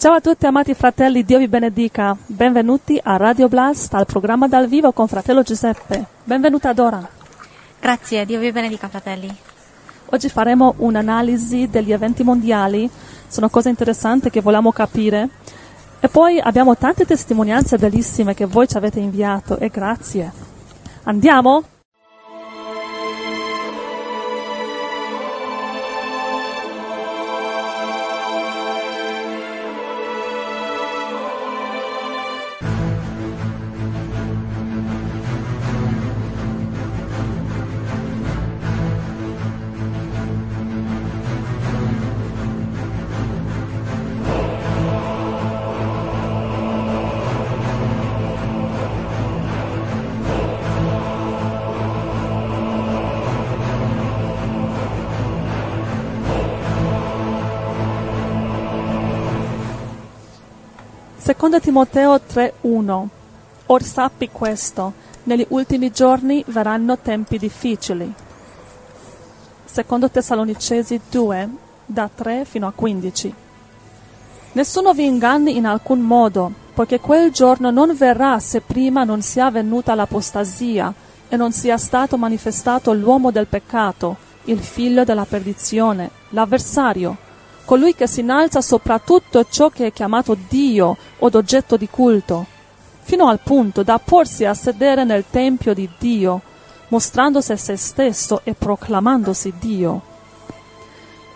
Ciao a tutti amati fratelli, Dio vi benedica. Benvenuti a Radio Blast, al programma dal vivo con fratello Giuseppe. Benvenuta Dora. Grazie, Dio vi benedica fratelli. Oggi faremo un'analisi degli eventi mondiali, sono cose interessanti che vogliamo capire. E poi abbiamo tante testimonianze bellissime che voi ci avete inviato e grazie. Andiamo? Timoteo 3:1 Or sappi questo, negli ultimi giorni verranno tempi difficili. Secondo Tessalonicesi 2, da 3 fino a 15. Nessuno vi inganni in alcun modo, poiché quel giorno non verrà se prima non sia venuta l'apostasia e non sia stato manifestato l'uomo del peccato, il figlio della perdizione, l'avversario, colui che si innalza sopra tutto ciò che è chiamato Dio o oggetto di culto, fino al punto da porsi a sedere nel Tempio di Dio, mostrandosi a se stesso e proclamandosi Dio.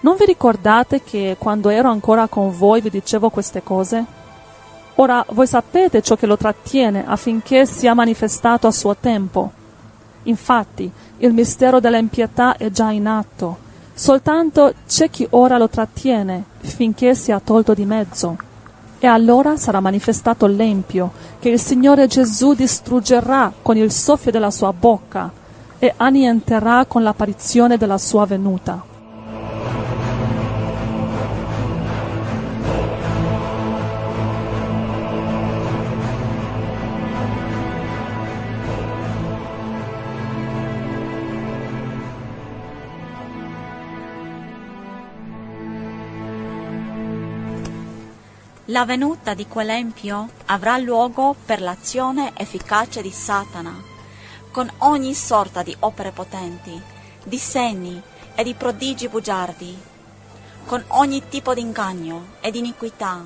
Non vi ricordate che quando ero ancora con voi vi dicevo queste cose? Ora voi sapete ciò che lo trattiene affinché sia manifestato a suo tempo. Infatti, il mistero dell'impietà è già in atto. Soltanto c'è chi ora lo trattiene finché sia tolto di mezzo. E allora sarà manifestato l'empio, che il Signore Gesù distruggerà con il soffio della sua bocca e annienterà con l'apparizione della sua venuta. La venuta di quell'empio avrà luogo per l'azione efficace di Satana, con ogni sorta di opere potenti, di segni e di prodigi bugiardi, con ogni tipo di inganno e di iniquità,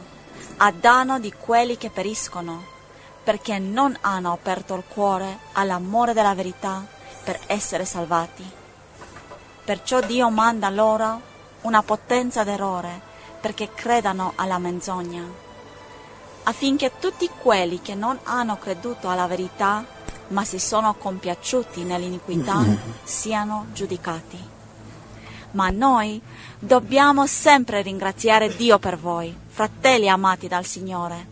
a danno di quelli che periscono, perché non hanno aperto il cuore all'amore della verità per essere salvati. Perciò Dio manda loro una potenza d'errore perché credano alla menzogna, affinché tutti quelli che non hanno creduto alla verità, ma si sono compiaciuti nell'iniquità, siano giudicati. Ma noi dobbiamo sempre ringraziare Dio per voi, fratelli amati dal Signore,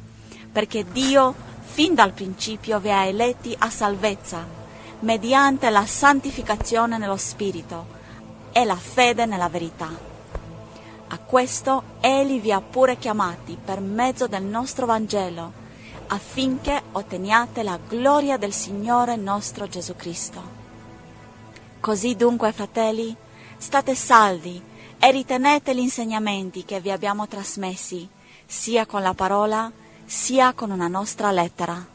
perché Dio fin dal principio vi ha eletti a salvezza, mediante la santificazione nello Spirito e la fede nella verità. A questo Egli vi ha pure chiamati per mezzo del nostro Vangelo, affinché otteniate la gloria del Signore nostro Gesù Cristo. Così dunque, fratelli, state saldi e ritenete gli insegnamenti che vi abbiamo trasmessi, sia con la parola, sia con una nostra lettera.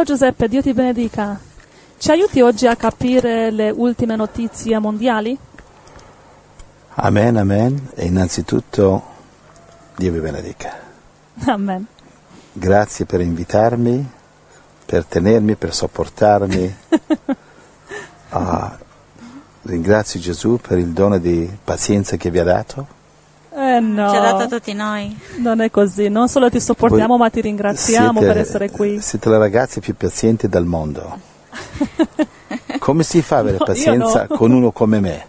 Fratello Giuseppe, Dio ti benedica. Ci aiuti oggi a capire le ultime notizie mondiali? Amen, amen. E innanzitutto Dio vi benedica. Amen. Grazie per invitarmi, per tenermi, per sopportarmi. Ah, ringrazio Gesù per il dono di pazienza che vi ha dato. Eh no, Ci ha dato a tutti noi. non è così. Non solo ti sopportiamo, Voi ma ti ringraziamo siete- per essere qui. Siete le ragazze più pazienti del mondo. Come si fa ad avere No, pazienza no. con uno come me?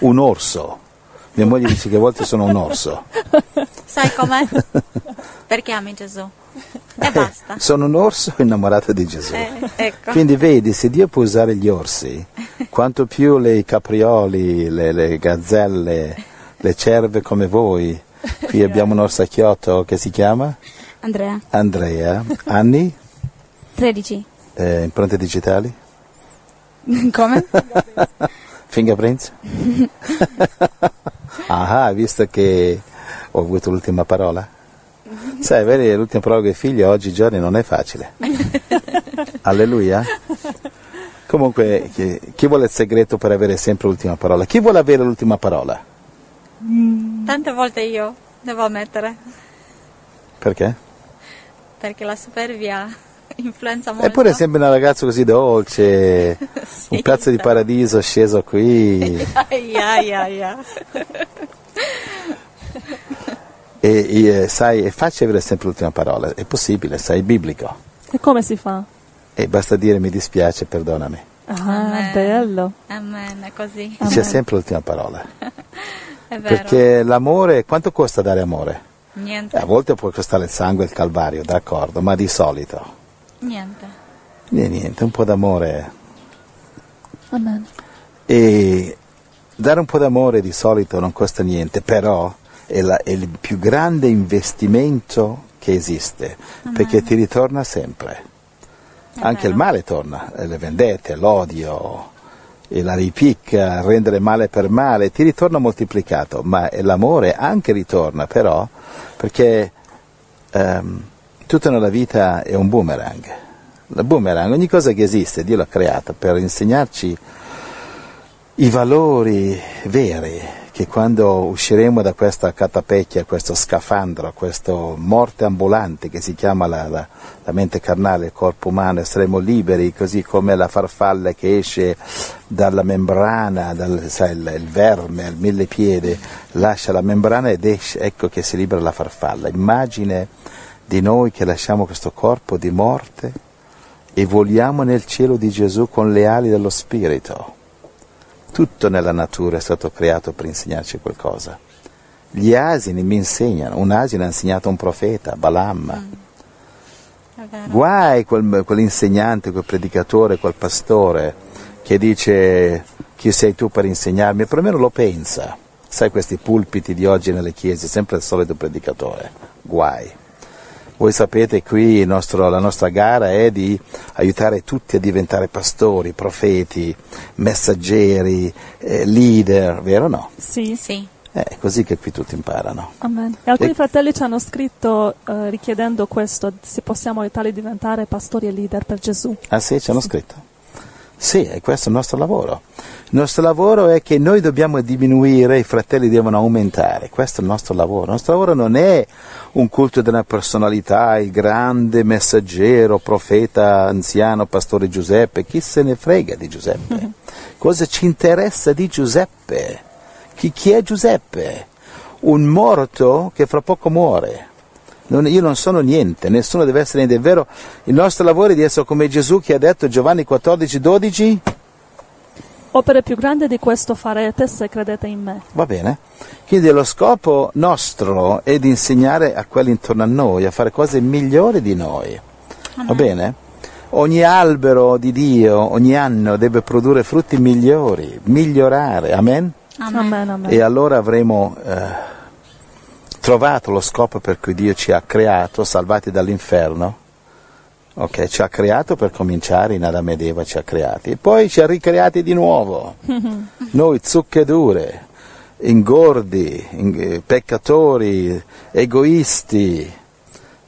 un orso. Mia moglie dice che a volte sono un orso. Sai com'è? Perché ami Gesù. E basta. Sono un orso innamorato di Gesù. Eh, ecco. Quindi vedi, se Dio può usare gli orsi, quanto più le caprioli, le, le gazzelle, le cerve come voi. Qui abbiamo un orsacchiotto che si chiama Andrea. Andrea. Anni? 13. Eh, impronte digitali? Come? Fingerprints? ah, hai visto che ho avuto l'ultima parola? Sai, vedi, l'ultima parola con i figli oggigiorno non è facile. Alleluia. Comunque, chi, chi vuole il segreto per avere sempre l'ultima parola? Chi vuole avere l'ultima parola? Tante volte io devo ammettere, Perché? perché la superbia influenza molto. Eppure sembri una ragazza così dolce, Sì, un pezzo di paradiso sceso qui. Ai, ai, ai, ai. E, e, sai, è facile avere sempre l'ultima parola, è possibile, sai, è biblico. E come si fa? E basta dire mi dispiace, perdonami. Ah, Amen. bello. Amen, è così. C'è sempre l'ultima parola. Perché l'amore, quanto costa dare amore? Niente, A volte può costare il sangue e il calvario, d'accordo, ma di solito. niente. Niente, niente, un po' d'amore. Amen. E dare un po' d'amore di solito non costa niente, però è, la- è il più grande investimento che esiste, perché ti ritorna sempre. È Anche vero. il male torna, eh, le vendette, l'odio, e la ripicca, rendere male per male, ti ritorna moltiplicato, ma l'amore anche ritorna però, perché ehm, tutta nella vita è un boomerang. Il boomerang, ogni cosa che esiste, Dio l'ha creata per insegnarci i valori veri che quando usciremo da questa catapecchia, questo scafandro, questo morte ambulante che si chiama la, la- la mente carnale, il corpo umano, saremo liberi, così come la farfalla che esce dalla membrana, dal, sai, il, il verme al mille piedi, lascia la membrana ed esce, ecco che si libera la farfalla. Immagine di noi che lasciamo questo corpo di morte e voliamo nel cielo di Gesù con le ali dello Spirito. Tutto nella natura è stato creato per insegnarci qualcosa. Gli asini mi insegnano, un asino ha insegnato un profeta, Balaam. Vero. Guai quel, quell'insegnante, quel predicatore, quel pastore che dice chi sei tu per insegnarmi, perlomeno lo pensa. Sai questi pulpiti di oggi nelle chiese, sempre il solito predicatore. Guai. Voi sapete qui il nostro- la nostra gara è di aiutare tutti a diventare pastori, profeti, messaggeri, eh, leader, vero o no? Sì. Sì, Eh, È così che qui tutti imparano. Amen. E alcuni E- fratelli ci hanno scritto eh, richiedendo questo, se possiamo aiutarli a diventare pastori e leader per Gesù. Ah sì, ci hanno scritto? Sì, e questo è il nostro lavoro. Il nostro lavoro è che noi dobbiamo diminuire, i fratelli devono aumentare. Questo è il nostro lavoro. Il nostro lavoro non è un culto della personalità, il grande messaggero, profeta, anziano, pastore Giuseppe. Chi se ne frega di Giuseppe? Cosa ci interessa di Giuseppe? Chi, chi è Giuseppe? Un morto che fra poco muore. Non- io non sono niente, nessuno deve essere niente. È vero, il nostro lavoro è di essere come Gesù che ha detto Giovanni 14, 12, Opere più grandi di questo farete se credete in me. va bene? Quindi lo scopo nostro è di insegnare a quelli intorno a noi a fare cose migliori di noi. Va bene? Ogni albero di Dio ogni anno deve produrre frutti migliori, migliorare. Amen? Amen. Amen, amen. E allora avremo eh, trovato lo scopo per cui Dio ci ha creato, salvati dall'inferno. Ok, ci ha creato per cominciare in Adamo ed Eva, ci ha creati, e poi ci ha ricreati di nuovo. Noi zucche dure, ingordi, in- peccatori, egoisti,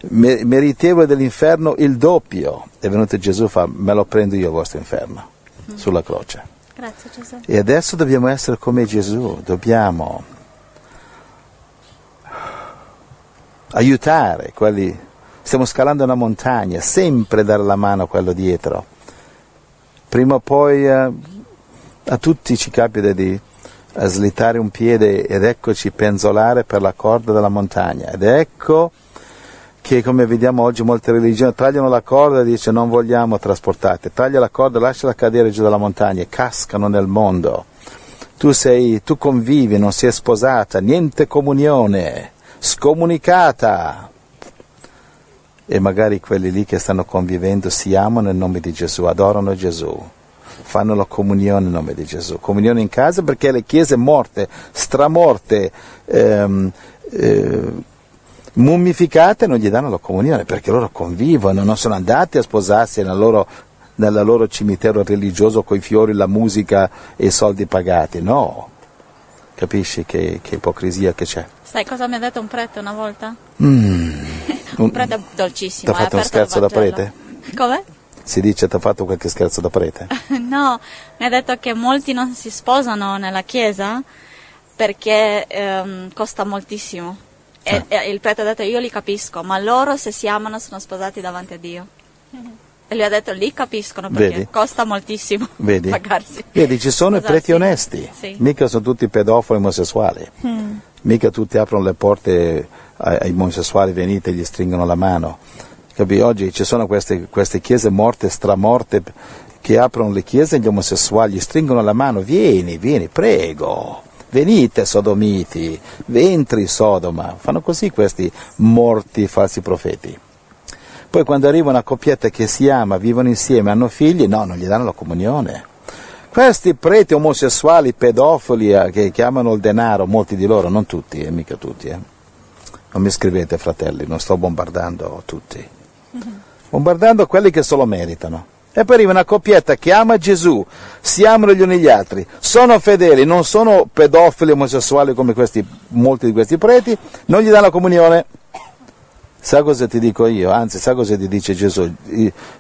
me- meritevoli dell'inferno il doppio. È venuto Gesù, fa, me lo prendo io il vostro inferno, sulla croce. Grazie Gesù. E adesso dobbiamo essere come Gesù, dobbiamo aiutare quelli, stiamo scalando una montagna, sempre dare la mano a quello dietro. Prima o poi eh, a tutti ci capita di eh, slittare un piede ed eccoci penzolare per la corda della montagna. Ed ecco che come vediamo oggi molte religioni tagliano la corda e dice non vogliamo trasportarti, taglia la corda, lasciala cadere giù dalla montagna e cascano nel mondo. tu, sei, tu convivi, non sei sposata, niente comunione, scomunicata. E magari quelli lì che stanno convivendo si amano nel nome di Gesù, adorano Gesù, fanno la comunione nel nome di Gesù. Comunione in casa perché le chiese morte, stramorte, ehm, eh, mummificate non gli danno la comunione perché loro convivono, non sono andati a sposarsi nella loro, nel loro cimitero religioso con i fiori, la musica e i soldi pagati, no. Capisci che, che ipocrisia che c'è? Sai cosa mi ha detto un prete una volta? Mm. Un prete dolcissimo. Ti ha hai fatto il scherzo da prete? Come? Si dice ti ha fatto qualche scherzo da prete? No, mi ha detto che molti non si sposano nella chiesa perché ehm, costa moltissimo. E, Ah. e il prete ha detto io li capisco, ma loro se si amano sono sposati davanti a Dio. E lui ha detto li capiscono perché Vedi? costa moltissimo Vedi? pagarsi. Vedi, ci sono i preti onesti, Sì. mica sono tutti pedofili omosessuali, mica tutti aprono le porte ai, omosessuali, venite e gli stringono la mano. Capi? Oggi ci sono queste, queste chiese morte, stramorte, che aprono le chiese agli omosessuali, gli stringono la mano, vieni, vieni, prego. Venite sodomiti, ventri Sodoma, fanno così questi morti falsi profeti. Poi quando arriva una coppietta che si ama, vivono insieme, hanno figli, no, non gli danno la comunione. Questi preti omosessuali, pedofili eh, che chiamano il denaro, molti di loro, non tutti, eh, mica tutti. eh. Non mi scrivete fratelli, non sto bombardando tutti. Bombardando quelli che se lo meritano. E poi arriva una coppietta che ama Gesù, si amano gli uni gli altri, sono fedeli, non sono pedofili omosessuali come questi, molti di questi preti, non gli danno la comunione. Sa cosa ti dico io? Anzi, sa cosa ti dice Gesù?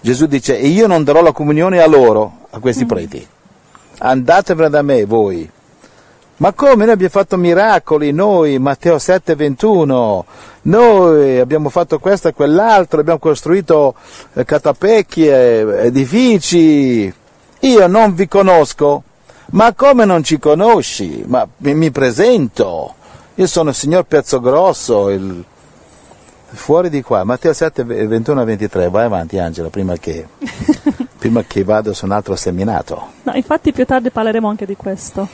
Gesù dice, e io non darò la comunione a loro, a questi preti. Andatevene da me, voi. Ma come? Noi abbiamo fatto miracoli, noi, Matteo 7, 21, noi abbiamo fatto questo e quell'altro, abbiamo costruito eh, catapecchie, eh, edifici. Io non vi conosco. Ma come non ci conosci? Ma mi, mi presento. Io sono il signor Pezzo Grosso, il, Fuori di qua, Matteo 7, 21 23, vai avanti Angela, prima che, prima che vado su un altro seminato. No, infatti più tardi parleremo anche di questo.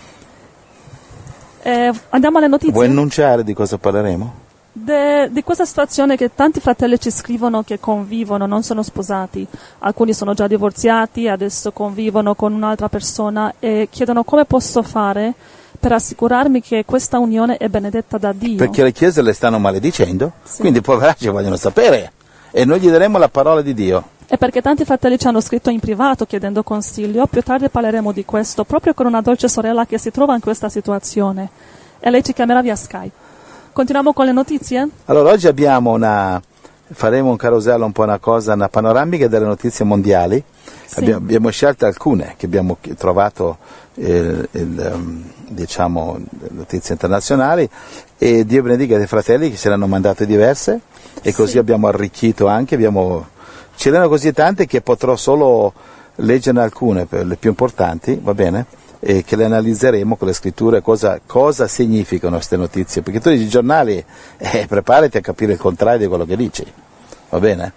Eh, andiamo alle notizie. Vuoi annunciare di cosa parleremo? De- di questa situazione che tanti fratelli ci scrivono che convivono, non sono sposati, alcuni sono già divorziati, adesso convivono con un'altra persona e chiedono come posso fare per assicurarmi che questa unione è benedetta da Dio. Perché le chiese le stanno maledicendo, Sì. quindi i poveracci vogliono sapere e noi gli daremo la parola di Dio. E perché tanti fratelli ci hanno scritto in privato chiedendo consiglio, più tardi parleremo di questo proprio con una dolce sorella che si trova in questa situazione e lei ci chiamerà via Skype. Continuiamo con le notizie? Allora, oggi abbiamo una, faremo un carosello, un po' una cosa, una panoramica delle notizie mondiali. Sì. Abbiamo, abbiamo scelto alcune che abbiamo trovato, eh, il, ehm, diciamo, notizie internazionali e Dio benedica dei fratelli che ce ne hanno mandate diverse e così Sì. abbiamo arricchito anche, abbiamo, ce n'erano così tante che potrò solo leggerne alcune, le più importanti, va bene? E che le analizzeremo con le scritture, cosa, cosa significano queste notizie, perché tu dici i giornali, eh, preparati a capire il contrario di quello che dici, va bene?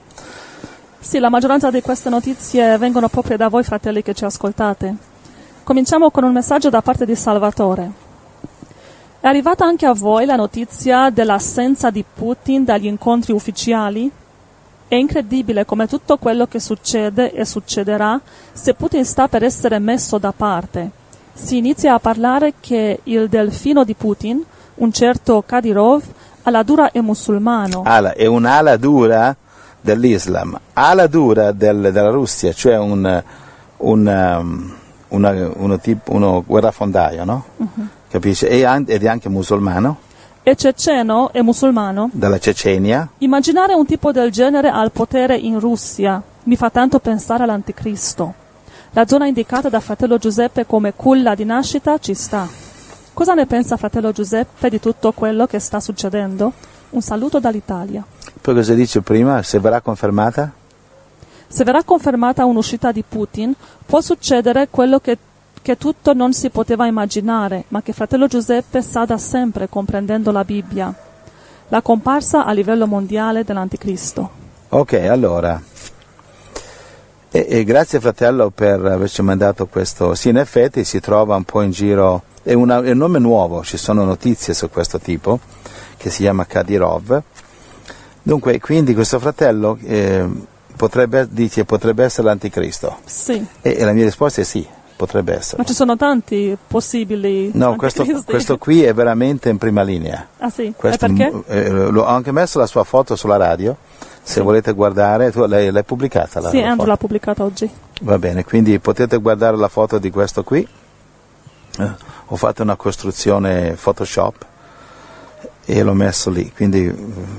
Sì, la maggioranza di queste notizie vengono proprio da voi fratelli che ci ascoltate. Cominciamo con un messaggio da parte di Salvatore. È arrivata anche a voi la notizia dell'assenza di Putin dagli incontri ufficiali? È incredibile come tutto quello che succede e succederà se Putin sta per essere messo da parte. Si inizia a parlare che il delfino di Putin, un certo Kadyrov, alla dura è musulmano. Ala, è un'ala dura dell'Islam, ala dura del- della Russia, cioè un, un, um, una- uno, tipo, uno guerrafondaio, no? Capisci? E an- ed è anche musulmano, E ceceno è musulmano? dalla Cecenia. Immaginare un tipo del genere al potere in Russia mi fa tanto pensare all'anticristo. La zona indicata da fratello Giuseppe come culla di nascita ci sta. Cosa ne pensa fratello Giuseppe di tutto quello che sta succedendo? Un saluto dall'Italia. Poi cosa dice prima? Se verrà confermata? Se verrà confermata un'uscita di Putin, può succedere quello che, che tutto non si poteva immaginare, ma che fratello Giuseppe sa da sempre comprendendo la Bibbia. La comparsa a livello mondiale dell'anticristo. Ok, allora. E, e grazie fratello per averci mandato questo. Sì, in effetti si trova un po' in giro è, una- è un nome nuovo, ci sono notizie su questo tipo, che si chiama Kadyrov. Dunque, quindi questo fratello eh, potrebbe, dice, potrebbe essere l'anticristo. Sì, E, e la mia risposta è sì, potrebbe essere. ma ci sono tanti possibili No, questo, questo qui è veramente in prima linea. Ah sì, Questo, perché? eh, l'ho anche messo la sua foto sulla radio, se volete guardare, tu l'hai, l'hai pubblicata la, Sì, la Andrew l'ha pubblicata oggi. Va bene, quindi potete guardare la foto di questo qui. Eh, ho fatto una costruzione Photoshop e l'ho messo lì, quindi eh,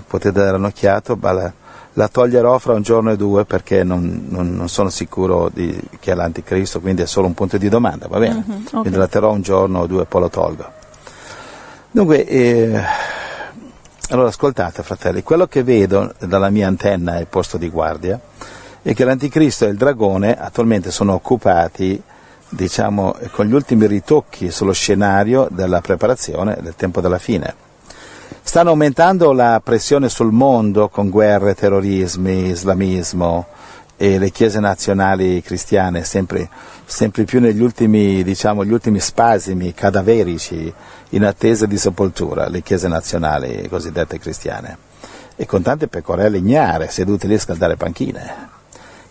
potete dare un'occhiata. La, la toglierò fra un giorno e due perché non, non- non sono sicuro di, che è l'anticristo, quindi è solo un punto di domanda, va bene? Mhm, ok. Quindi la terrò un giorno o due e poi lo tolgo. Dunque, eh, allora ascoltate fratelli, quello che vedo dalla mia antenna e posto di guardia è che l'anticristo e il dragone attualmente sono occupati diciamo, con gli ultimi ritocchi sullo scenario della preparazione del tempo della fine. Stanno aumentando la pressione sul mondo con guerre, terrorismi, islamismo e le chiese nazionali cristiane sempre, sempre più negli ultimi, diciamo, ultimi spasimi cadaverici in attesa di sepoltura, le chiese nazionali cosiddette cristiane. E con tante pecorelle ignare sedute lì a scaldare panchine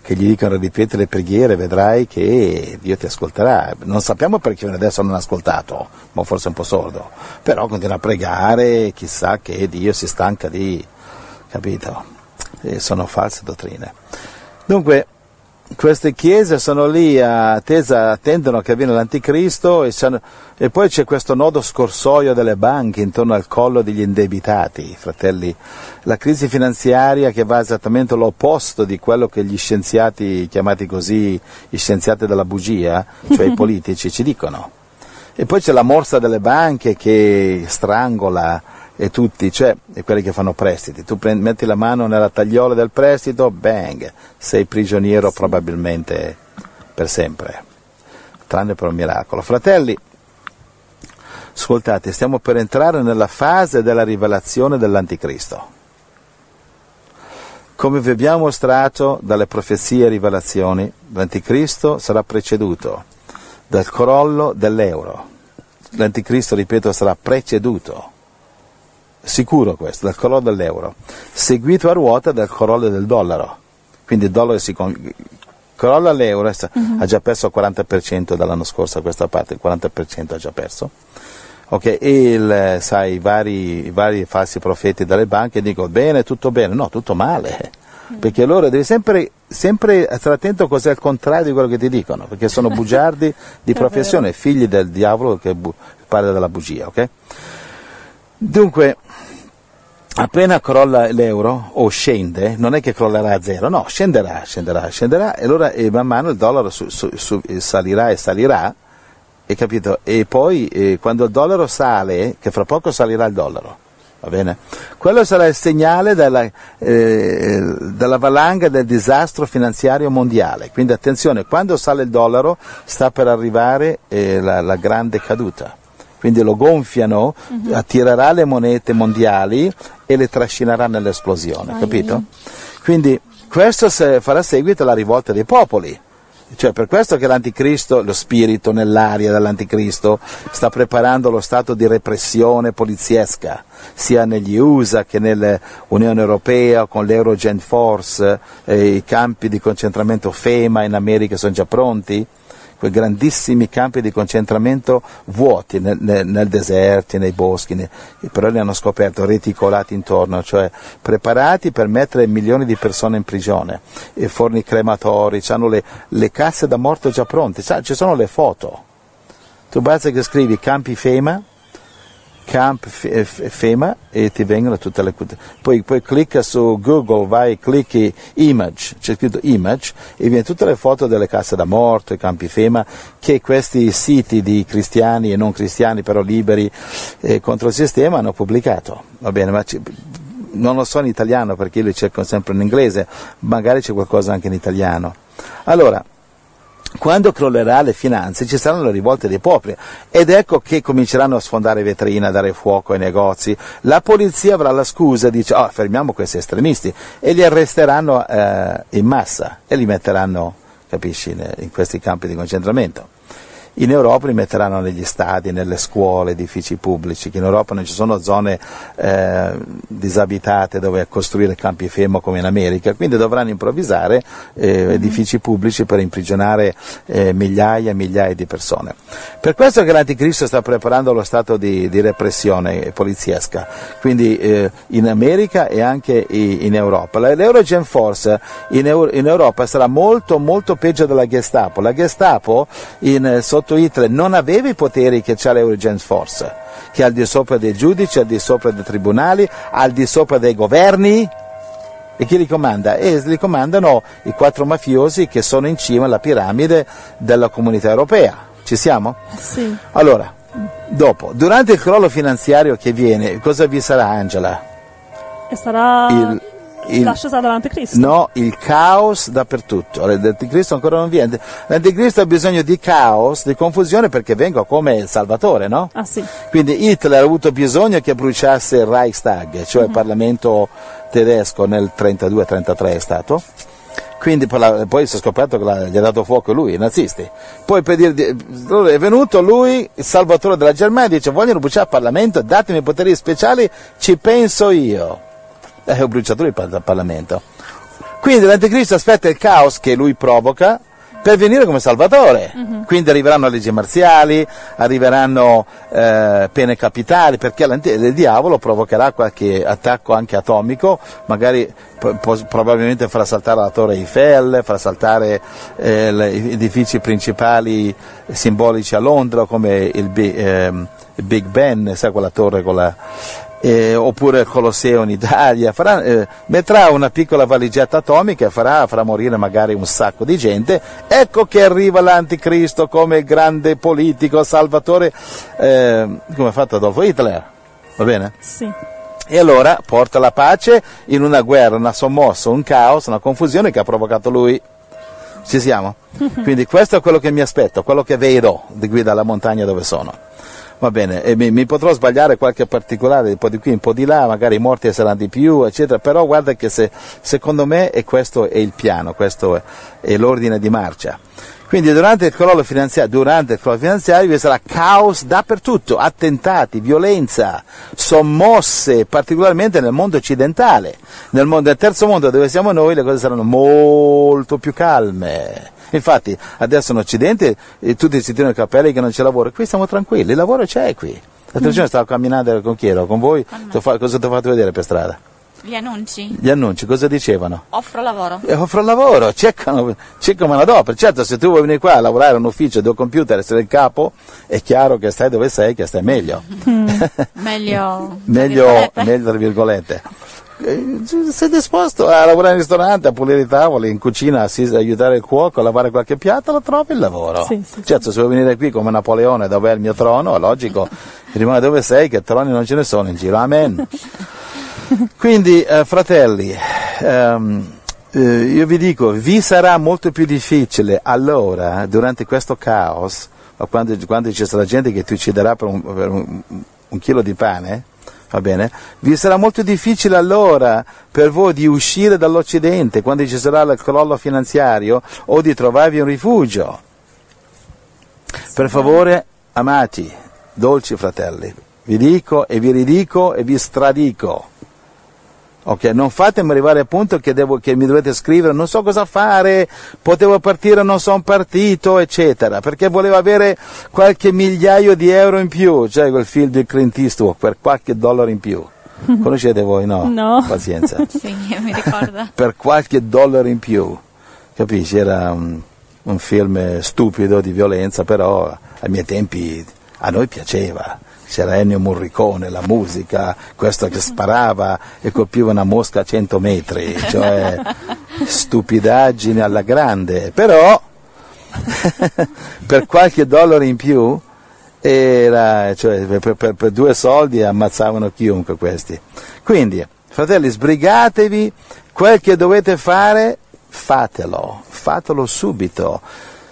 che gli dicono ripeti le preghiere, vedrai che Dio ti ascolterà. Non sappiamo perché adesso non ha ascoltato, ma forse è un po' sordo, però continua a pregare, chissà che Dio si stanca di, capito? E sono false dottrine. Dunque, queste chiese sono lì attese, attendono che viene l'anticristo e, e poi c'è questo nodo scorsoio delle banche intorno al collo degli indebitati, fratelli. La crisi finanziaria che va esattamente all'opposto di quello che gli scienziati, chiamati così, gli scienziati della bugia, cioè i politici, ci dicono. E poi c'è la morsa delle banche che strangola e tutti, cioè e quelli che fanno prestiti. Tu prendi- metti la mano nella tagliola del prestito, bang, sei prigioniero probabilmente per sempre, tranne per un miracolo. Fratelli, ascoltate, stiamo per entrare nella fase della rivelazione dell'anticristo. Come vi abbiamo mostrato dalle profezie e rivelazioni, l'anticristo sarà preceduto dal crollo dell'euro. L'anticristo, ripeto, sarà preceduto, sicuro questo, dal crollo dell'euro, seguito a ruota dal crollo del dollaro. Quindi il dollaro si con- crolla l'euro, sta- ha già perso il 40% dall'anno scorso a questa parte, il 40% ha già perso. Ok, e il, sai, i vari, i vari falsi profeti dalle banche dicono bene, tutto bene, no, tutto male. Perché loro devi sempre, sempre stare attento a cos'è il contrario di quello che ti dicono, perché sono bugiardi di professione, figli del diavolo che bu- parla della bugia, ok? Dunque, appena crolla l'euro o scende, non è che crollerà a zero, no, scenderà, scenderà, scenderà e allora e man mano il dollaro su- su- su- salirà e salirà, hai capito? E poi eh, quando il dollaro sale, che fra poco salirà il dollaro, va bene? Quello sarà il segnale della, eh, della valanga del disastro finanziario mondiale. Quindi attenzione, quando sale il dollaro sta per arrivare eh, la, la grande caduta. Quindi lo gonfiano, attirerà le monete mondiali e le trascinerà nell'esplosione, Ai, capito? Quindi questo farà seguito alla rivolta dei popoli. Cioè, per questo che l'anticristo, lo spirito nell'aria dell'anticristo, sta preparando lo stato di repressione poliziesca, sia negli USA che nell'Unione Europea, con l'Eurogen Force, eh, i campi di concentramento FEMA in America sono già pronti, quei grandissimi campi di concentramento vuoti nel, nel, nel deserti, nei boschi, nei- però li hanno scoperto reticolati intorno, cioè preparati per mettere milioni di persone in prigione, e forni crematori, hanno le, le casse da morto già pronte, ci sono le foto. Tu basta che scrivi campi FEMA, camp FEMA e ti vengono tutte le poi, poi clicca su Google, vai, clicchi image, c'è scritto image e viene tutte le foto delle casse da morto, i campi FEMA che questi siti di cristiani e non cristiani però liberi eh, contro il sistema hanno pubblicato. Va bene, ma ci- non lo so in italiano perché io li cerco sempre in inglese, magari c'è qualcosa anche in italiano. Allora, quando crollerà le finanze ci saranno le rivolte dei popoli ed ecco che cominceranno a sfondare vetrine, a dare fuoco ai negozi. La polizia avrà la scusa, dice oh, fermiamo questi estremisti e li arresteranno eh, in massa e li metteranno, capisci, in questi campi di concentramento. In Europa li metteranno negli stadi, nelle scuole, edifici pubblici, che in Europa non ci sono zone eh, disabitate dove costruire campi fermo come in America, quindi dovranno improvvisare eh, edifici pubblici per imprigionare eh, migliaia e migliaia di persone. Per questo che l'Anticristo sta preparando lo stato di, di repressione poliziesca, quindi eh, in America e anche in Europa. L'Eurogen Force in, Euro, in Europa sarà molto molto peggio della Gestapo. La Gestapo in, sotto Hitler non aveva i poteri che ha l'Eurogen Force, che è al di sopra dei giudici, al di sopra dei tribunali, al di sopra dei governi. E chi li comanda? E li comandano i quattro mafiosi che sono in cima alla piramide della comunità europea. Ci siamo? Sì. Allora, dopo, durante il crollo finanziario che viene, cosa vi sarà Angela? Sarà Il- il- l'ascesa dell'anticristo. No, il caos dappertutto. L'anticristo ancora non viene. L'anticristo ha bisogno di caos, di confusione perché venga come il Salvatore, no? Ah sì. Quindi Hitler ha avuto bisogno che bruciasse il Reichstag, cioè il Parlamento tedesco nel 32-33 è stato. Quindi poi la- poi si è scoperto che la- gli ha dato fuoco lui, i nazisti. Poi per dire, di- è venuto lui, il salvatore della Germania, dice vogliono bruciare il Parlamento, datemi poteri speciali, ci penso io. E ho bruciato lui il par- Parlamento. Quindi l'anticristo aspetta il caos che lui provoca per venire come salvatore. Quindi arriveranno leggi marziali, arriveranno eh, pene capitali, perché il diavolo provocherà qualche attacco anche atomico, magari po- probabilmente farà saltare la torre Eiffel, farà saltare eh, gli edifici principali simbolici a Londra come il, Bi- ehm, il Big Ben, sai quella torre con la eh, oppure il Colosseo in Italia, farà, eh, metterà una piccola valigetta atomica e farà, farà morire magari un sacco di gente. Ecco che arriva l'anticristo come grande politico, salvatore, eh, come ha fatto Adolfo Hitler. Va bene? Sì. E allora porta la pace in una guerra, una sommossa, un caos, una confusione che ha provocato lui. Ci siamo? Quindi questo è quello che mi aspetto, quello che vedo di qui dalla montagna dove sono. Va bene, mi, mi potrò sbagliare qualche particolare, un po' di qui, un po' di là, magari i morti saranno di più, eccetera, però guarda che se, secondo me questo è il piano, questo è, è l'ordine di marcia. Quindi durante il crollo finanziario, durante il crollo finanziario vi sarà caos dappertutto, attentati, violenza, sommosse, particolarmente nel mondo occidentale. Nel, mondo, nel terzo mondo dove siamo noi le cose saranno molto più calme. Infatti adesso in Occidente eh, tutti si tirano i capelli che non c'è lavoro, qui siamo tranquilli, il lavoro c'è qui. L'altro giorno stavo camminando con chi ero? Con voi? Cosa ti ho fatto vedere per strada? Gli annunci. Gli annunci, cosa dicevano? Offro lavoro. E offro lavoro, cercano, cercano manodopera. Certo, se tu vuoi venire qua a lavorare in un ufficio due computer essere il capo, è chiaro che stai dove sei, che stai meglio. Meglio. meglio, tra virgolette. meglio tra virgolette. Eh, Sei disposto a lavorare in ristorante, a pulire i tavoli, in cucina, a aiutare il cuoco, a lavare qualche piatto, lo trovi il lavoro. Sì, sì, sì. certo, se vuoi venire qui come Napoleone, dove è il mio trono, è logico, rimane dove sei, che troni non ce ne sono in giro. Amen. Quindi, eh, fratelli, ehm, eh, io vi dico, vi sarà molto più difficile allora, durante questo caos, quando, quando ci sarà gente che ti ucciderà per un, per un- un chilo di pane, va bene? Vi sarà molto difficile allora per voi di uscire dall'Occidente quando ci sarà il crollo finanziario o di trovarvi un rifugio. Per favore, amati, dolci fratelli, vi dico e vi ridico e vi stradico. Ok, non fatemi arrivare al punto che, devo, che mi dovete scrivere, non so cosa fare, potevo partire, non sono partito, eccetera, perché volevo avere qualche migliaio di euro in più, cioè quel film di Clint Eastwood, per qualche dollaro in più. Conoscete voi? No? No. Pazienza. Sì, mi ricordo. per qualche dollaro in più, capisci? Era un, un film stupido di violenza, però ai miei tempi a noi piaceva. C'era Ennio Morricone, la musica, questo che sparava e colpiva una mosca a 100 metri, cioè stupidaggine alla grande, però per qualche dollaro in più era, cioè, per, per- per due soldi ammazzavano chiunque questi. Quindi, fratelli, sbrigatevi, quel che dovete fare, fatelo, fatelo subito.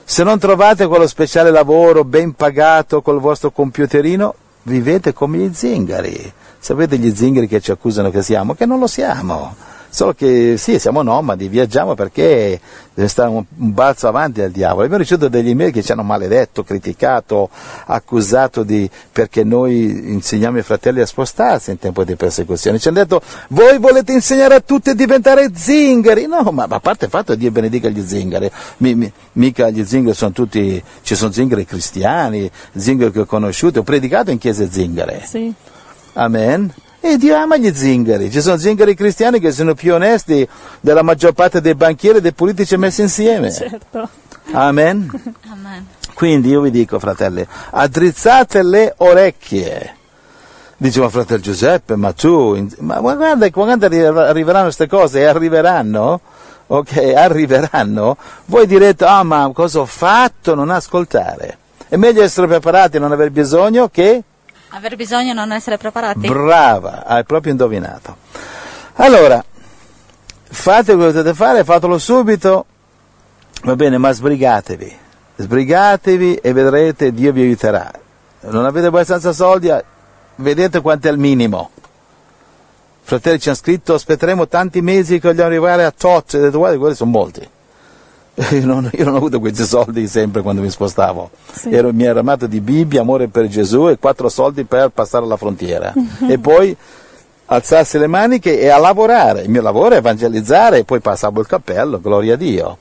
Se non trovate quello speciale lavoro ben pagato col vostro computerino, vivete come gli zingari. Sapete gli zingari che ci accusano che siamo? Che non lo siamo. Solo che sì, siamo nomadi, viaggiamo perché deve stare un, un balzo avanti al diavolo. Abbiamo ricevuto degli email che ci hanno maledetto, criticato, accusato di perché noi insegniamo ai fratelli a spostarsi in tempo di persecuzione. Ci hanno detto voi volete insegnare a tutti a diventare zingari. No, ma a parte il fatto Dio benedica gli zingari, mi, mi, mica gli zingari sono tutti, ci sono zingari cristiani, zingari che ho conosciuto, ho predicato in chiese zingare. Sì. Amen. E Dio ama gli zingari. Ci sono zingari cristiani che sono più onesti della maggior parte dei banchieri e dei politici messi insieme. Certo. Amen. Amen. Quindi io vi dico, fratelli, addrizzate le orecchie. Dice, ma fratello Giuseppe, ma tu, ma guarda, quando arri- arriveranno queste cose, e arriveranno, ok, arriveranno, voi direte, ah, ma cosa ho fatto? Non ascoltare. È meglio essere preparati e non aver bisogno che Aver bisogno di non essere preparati? Brava, hai proprio indovinato. Allora, fate quello che dovete fare, fatelo subito, va bene, ma sbrigatevi, sbrigatevi e vedrete Dio vi aiuterà. Non avete abbastanza soldi, eh, vedete quanto è il minimo. Fratelli ci hanno scritto, aspetteremo tanti mesi che vogliamo arrivare a tot, e detto guarda, quelli sono molti. Io non, io non ho avuto questi soldi sempre quando mi spostavo. Sì. Ero, mi ero armato di Bibbia, amore per Gesù e quattro soldi per passare la frontiera. e poi alzarsi le maniche e a lavorare. Il mio lavoro è evangelizzare e poi passavo il cappello, gloria a Dio.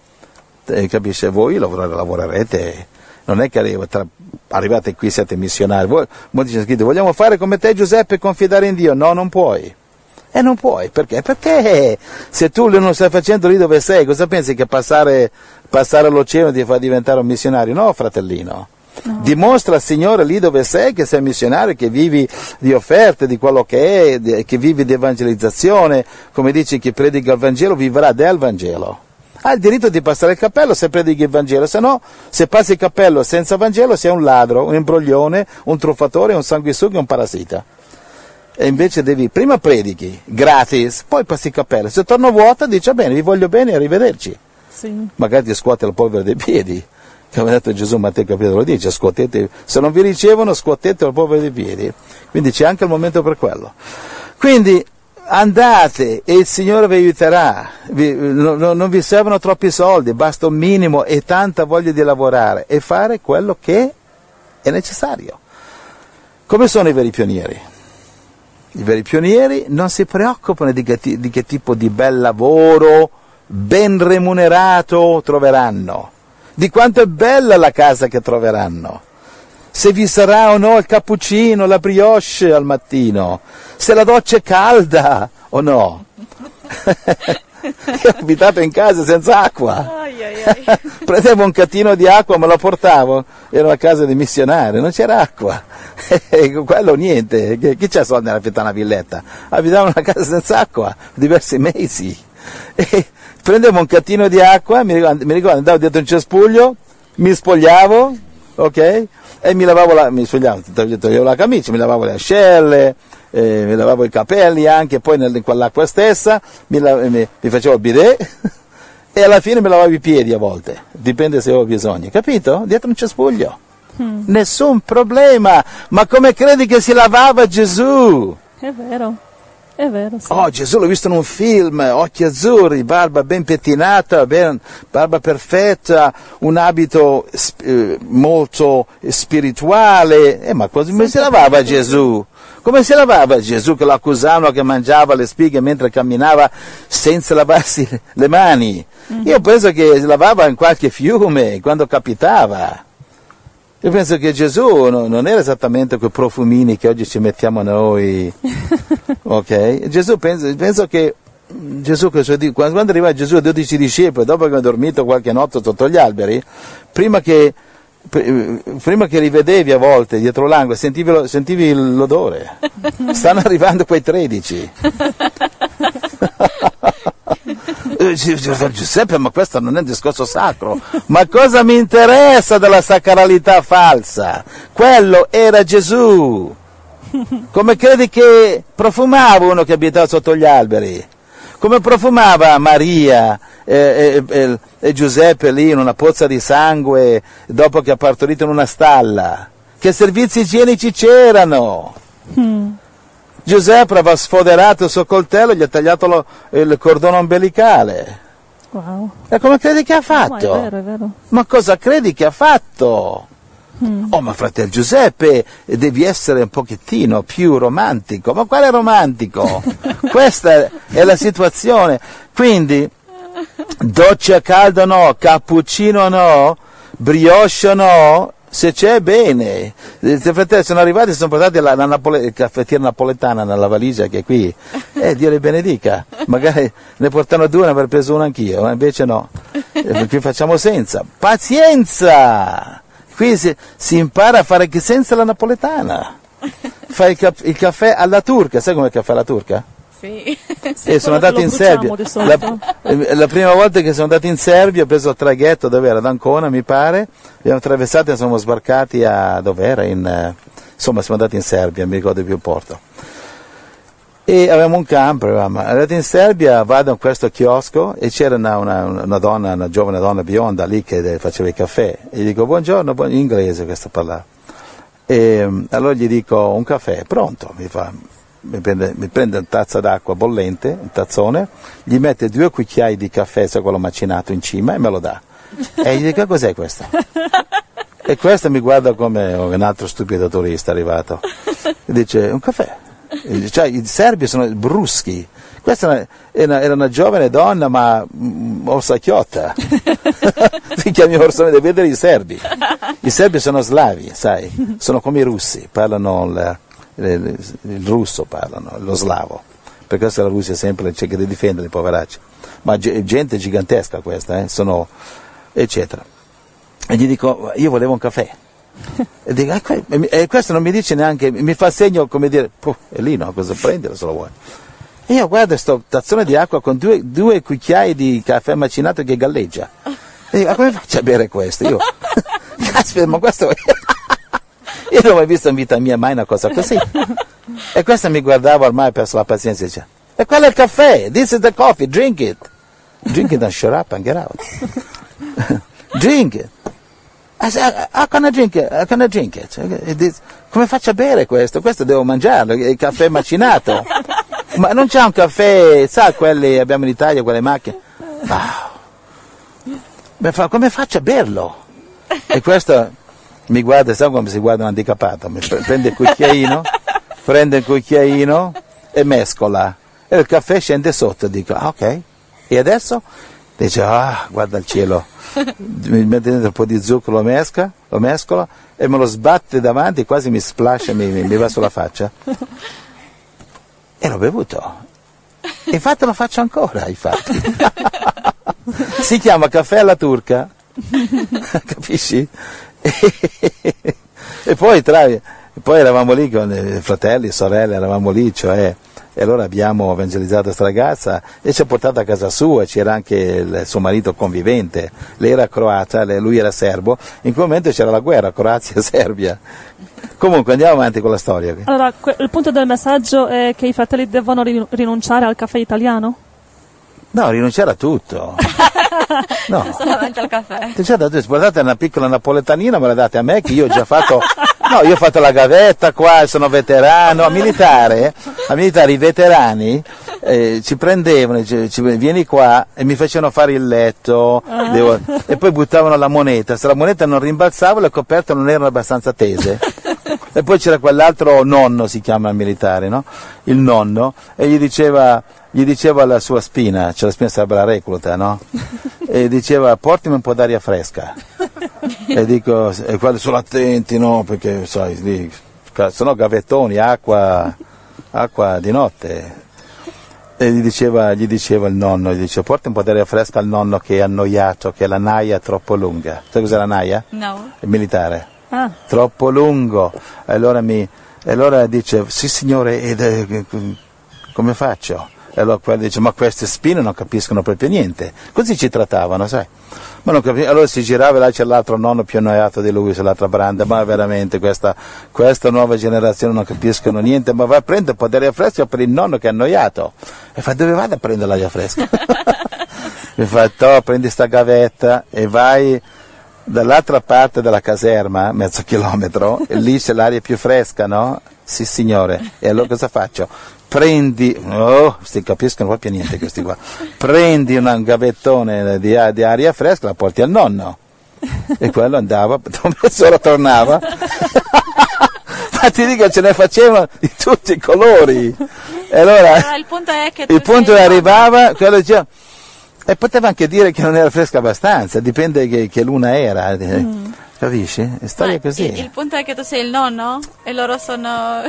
Eh, capisce? Voi lavorare, lavorerete. Non è che arriva- tra- arrivate qui siete missionari. Voi, molti ci hanno scritto, vogliamo fare come te Giuseppe e confidare in Dio. No, non puoi. E non puoi, perché? Perché se tu non stai facendo lì dove sei, cosa pensi che passare, passare l'oceano ti fa diventare un missionario? No, fratellino. Dimostra al Signore lì dove sei che sei missionario, che vivi di offerte, di quello che è, di- che vivi di evangelizzazione. Come dice chi predica il Vangelo vivrà del Vangelo. Ha il diritto di passare il cappello se predichi il Vangelo, se no, se passi il cappello senza Vangelo sei un ladro, un imbroglione, un truffatore, un sanguisuga, un parassita. E invece devi, prima predichi, gratis, poi passi il cappello. Se torno vuota, dici, "Va bene, vi voglio bene, arrivederci. Sì. Magari ti scuote la polvere dei piedi. Come ha detto Gesù, Matteo capitolo lo dice, scuotete, se non vi ricevono, scuotete la polvere dei piedi. Quindi c'è anche il momento per quello. Quindi andate e il Signore vi aiuterà. Vi- no- no- non vi servono troppi soldi, basta un minimo e tanta voglia di lavorare e fare quello che è necessario. Come sono i veri pionieri? I veri pionieri non si preoccupano di che, di che tipo di bel lavoro ben remunerato troveranno, di quanto è bella la casa che troveranno, se vi sarà o no il cappuccino, la brioche al mattino, se la doccia è calda o no. Io ho abitato in casa senza acqua. Ai, ai, ai. Prendevo un catino di acqua, me lo portavo, era una casa di missionari, non c'era acqua. E quello niente, Chi- c'ha soldi nella affittare una villetta? Abitavo in una casa senza acqua, diversi mesi. E prendevo un catino di acqua, mi ricordo, mi ricordo, andavo dietro un cespuglio, mi spogliavo, ok? E mi lavavo la, mi spogliavo, toglievo la camicia, mi lavavo le ascelle, eh, mi lavavo i capelli anche, poi nel- in quell'acqua stessa, mi, mi- mi facevo il bidet e alla fine mi lavavo i piedi a volte, dipende se avevo bisogno, capito? Dietro un cespuglio. Nessun problema, ma come credi che si lavava Gesù? È vero. È vero, sì. Oh, Gesù l'ho visto in un film, occhi azzurri, barba ben pettinata, ben- barba perfetta, un abito eh, molto spirituale. Eh, ma come si lavava Gesù? Come si lavava Gesù che lo accusavano che mangiava le spighe mentre camminava senza lavarsi le mani? Io penso che si lavava in qualche fiume quando capitava. Io penso che Gesù no- non era esattamente quei profumini che oggi ci mettiamo noi. ok? Gesù penso, penso che Gesù, quando arriva Gesù ai dodici discepoli, dopo che aveva dormito qualche notte sotto gli alberi, prima che, prima che li vedevi a volte dietro l'angolo, sentivi, lo- sentivi l'odore. Stanno arrivando quei tredici. Eh, Gi- Gi- Giuseppe, ma questo non è un discorso sacro. Ma cosa mi interessa della sacralità falsa? Quello era Gesù. Come credi che profumava uno che abitava sotto gli alberi? Come profumava Maria e, e- e- Giuseppe lì in una pozza di sangue dopo che ha partorito in una stalla? Che servizi igienici c'erano? Giuseppe aveva sfoderato il suo coltello e gli ha tagliato lo- il cordone ombelicale. Wow. E come credi che ha Ma è fatto? vero, è vero. Ma cosa credi che ha fatto? Oh, ma fratello Giuseppe, devi essere un pochettino più romantico. Ma quale romantico? Questa è la situazione. Quindi, doccia calda no, cappuccino no, brioche no, se c'è bene. I fratelli sono arrivati e sono portati la, la napole- caffettiera napoletana nella valigia che è qui. Eh, Dio le benedica. Magari ne portano due, ne avrei preso una anch'io, ma invece no. Eh, Qui facciamo senza. Pazienza! Qui si, si impara a fare che senza la napoletana. Fai il, il caffè alla turca, sai come il caffè alla turca? Sì. e sono quello andato che in Serbia. La, eh, la prima volta che sono andato in Serbia ho preso il traghetto dove era? Ad Ancona mi pare, abbiamo attraversato e siamo sbarcati a dov'era? In, eh, insomma siamo andati in Serbia, mi ricordo più il porto. E avevamo un camper, avevamo. Andati in Serbia, vado in questo chiosco e c'era una, una- una donna, una giovane donna bionda lì che faceva il caffè. E gli dico buongiorno, buon- in inglese questo parlava. E allora gli dico un caffè, pronto, mi fa, mi prende, mi prende una tazza d'acqua bollente, un tazzone, gli mette due cucchiai di caffè, sai quello macinato in cima e me lo dà. E gli dico cos'è questo? E questo mi guarda come un altro stupido turista arrivato. E dice un caffè. E dice, Cioè, i serbi sono bruschi. Questa era- era, era una giovane donna ma mm, orsacchiotta. si chiami orso, devi vedere i serbi. I serbi sono slavi, sai, sono come i russi, parlano il, il- il russo, parlano, lo slavo. Per questo la Russia sempre cerca di difendere i poveracci. Ma ge- gente gigantesca questa, eh, sono, eccetera. E gli dico, io volevo un caffè. E, dico, "Ah, que- e questo non mi dice neanche, mi fa segno come dire, "Puh, è lì, no, cosa prendere se lo vuoi. E io guardo sto tazzone di acqua con due, due cucchiai di caffè macinato che galleggia. E dico, "Ma come faccio a bere questo? Io, caspita, ma questo... io non ho mai visto in vita mia mai una cosa così. E questa mi guardava ormai, perso la pazienza e diceva, e quello è il caffè, this is the coffee, drink it. Drink it and shut up and get out. drink it. How can I drink it? How can I drink it? Come faccio a bere questo? Questo devo mangiarlo, il caffè macinato. Ma non c'è un caffè, sa quelli abbiamo in Italia, quelle macchine? Wow. Come faccio a berlo? E questo mi guarda, sa come si guarda un handicappato? Mi prende il cucchiaino, prende il cucchiaino e mescola. E il caffè scende sotto, dico, ah ok. E adesso? Dice, ah, guarda il cielo. Mi mette dentro un po' di zucchero, lo mesca, lo mescola e me lo sbatte davanti, quasi mi splascia, mi, mi- mi va sulla faccia. E l'ho bevuto. Infatti lo faccio ancora, infatti. si chiama caffè alla turca, capisci? e poi, tra, poi eravamo lì con i fratelli, sorelle, eravamo lì, cioè, e allora abbiamo evangelizzato questa ragazza e ci ha portato a casa sua, c'era anche il suo marito convivente, lei era croata, lui era serbo, in quel momento c'era la guerra, Croazia-Serbia. Comunque andiamo avanti con la storia. Allora, il punto del messaggio è che i fratelli devono rin- rinunciare al caffè italiano? No, rinunciare a tutto. No. Solamente al caffè. Dire, guardate una piccola napoletanina, me la date a me che io ho già fatto, no, io ho fatto la gavetta qua, sono veterano, a militare, a militare i veterani eh, ci prendevano, ci, ci- vieni qua e mi facevano fare il letto devo- e poi buttavano la moneta, se la moneta non rimbalzava le coperte non erano abbastanza tese. E poi c'era quell'altro nonno, si chiama il militare, no? Il nonno, e gli diceva, gli diceva alla sua spina, cioè la spina sarebbe la recluta, no? E diceva, portami un po' d'aria fresca. E dico, e quelli sono attenti, no? Perché, sai, lì, sono gavettoni, acqua, acqua di notte. E gli diceva, gli diceva il nonno, gli diceva, porta un po' d'aria fresca al nonno che è annoiato, che la naia è troppo lunga. Sai cos'è la naia? No. Il militare Ah, troppo lungo. E allora, mi, e allora dice, sì signore, ed, eh, come faccio? E allora quello dice, ma queste spine non capiscono proprio niente. Così ci trattavano, sai. Ma non capi- allora si girava e là c'è l'altro nonno più annoiato di lui sull'altra branda, ma veramente questa, questa nuova generazione non capiscono niente, ma va a prendere un po' d'aria fresca per il nonno che è annoiato. E fa, dove vado a prendere l'aria fresca? Mi fa, "Toh, prendi sta gavetta e vai dall'altra parte della caserma, mezzo chilometro, e lì c'è l'aria più fresca, no? Sì signore. E allora cosa faccio? Prendi, oh, si capiscono proprio niente questi qua. Prendi un gavettone di, di aria fresca, la porti al nonno. E quello andava, mezz'ora tornava. Ma ti dico, ce ne facevano di tutti i colori. E allora, Però il punto è che il punto arrivava, quello diceva, e poteva anche dire che non era fresca abbastanza, dipende che, che luna era. eh, Capisci? È storia Ma così. Il, il punto è che tu sei il nonno e loro sono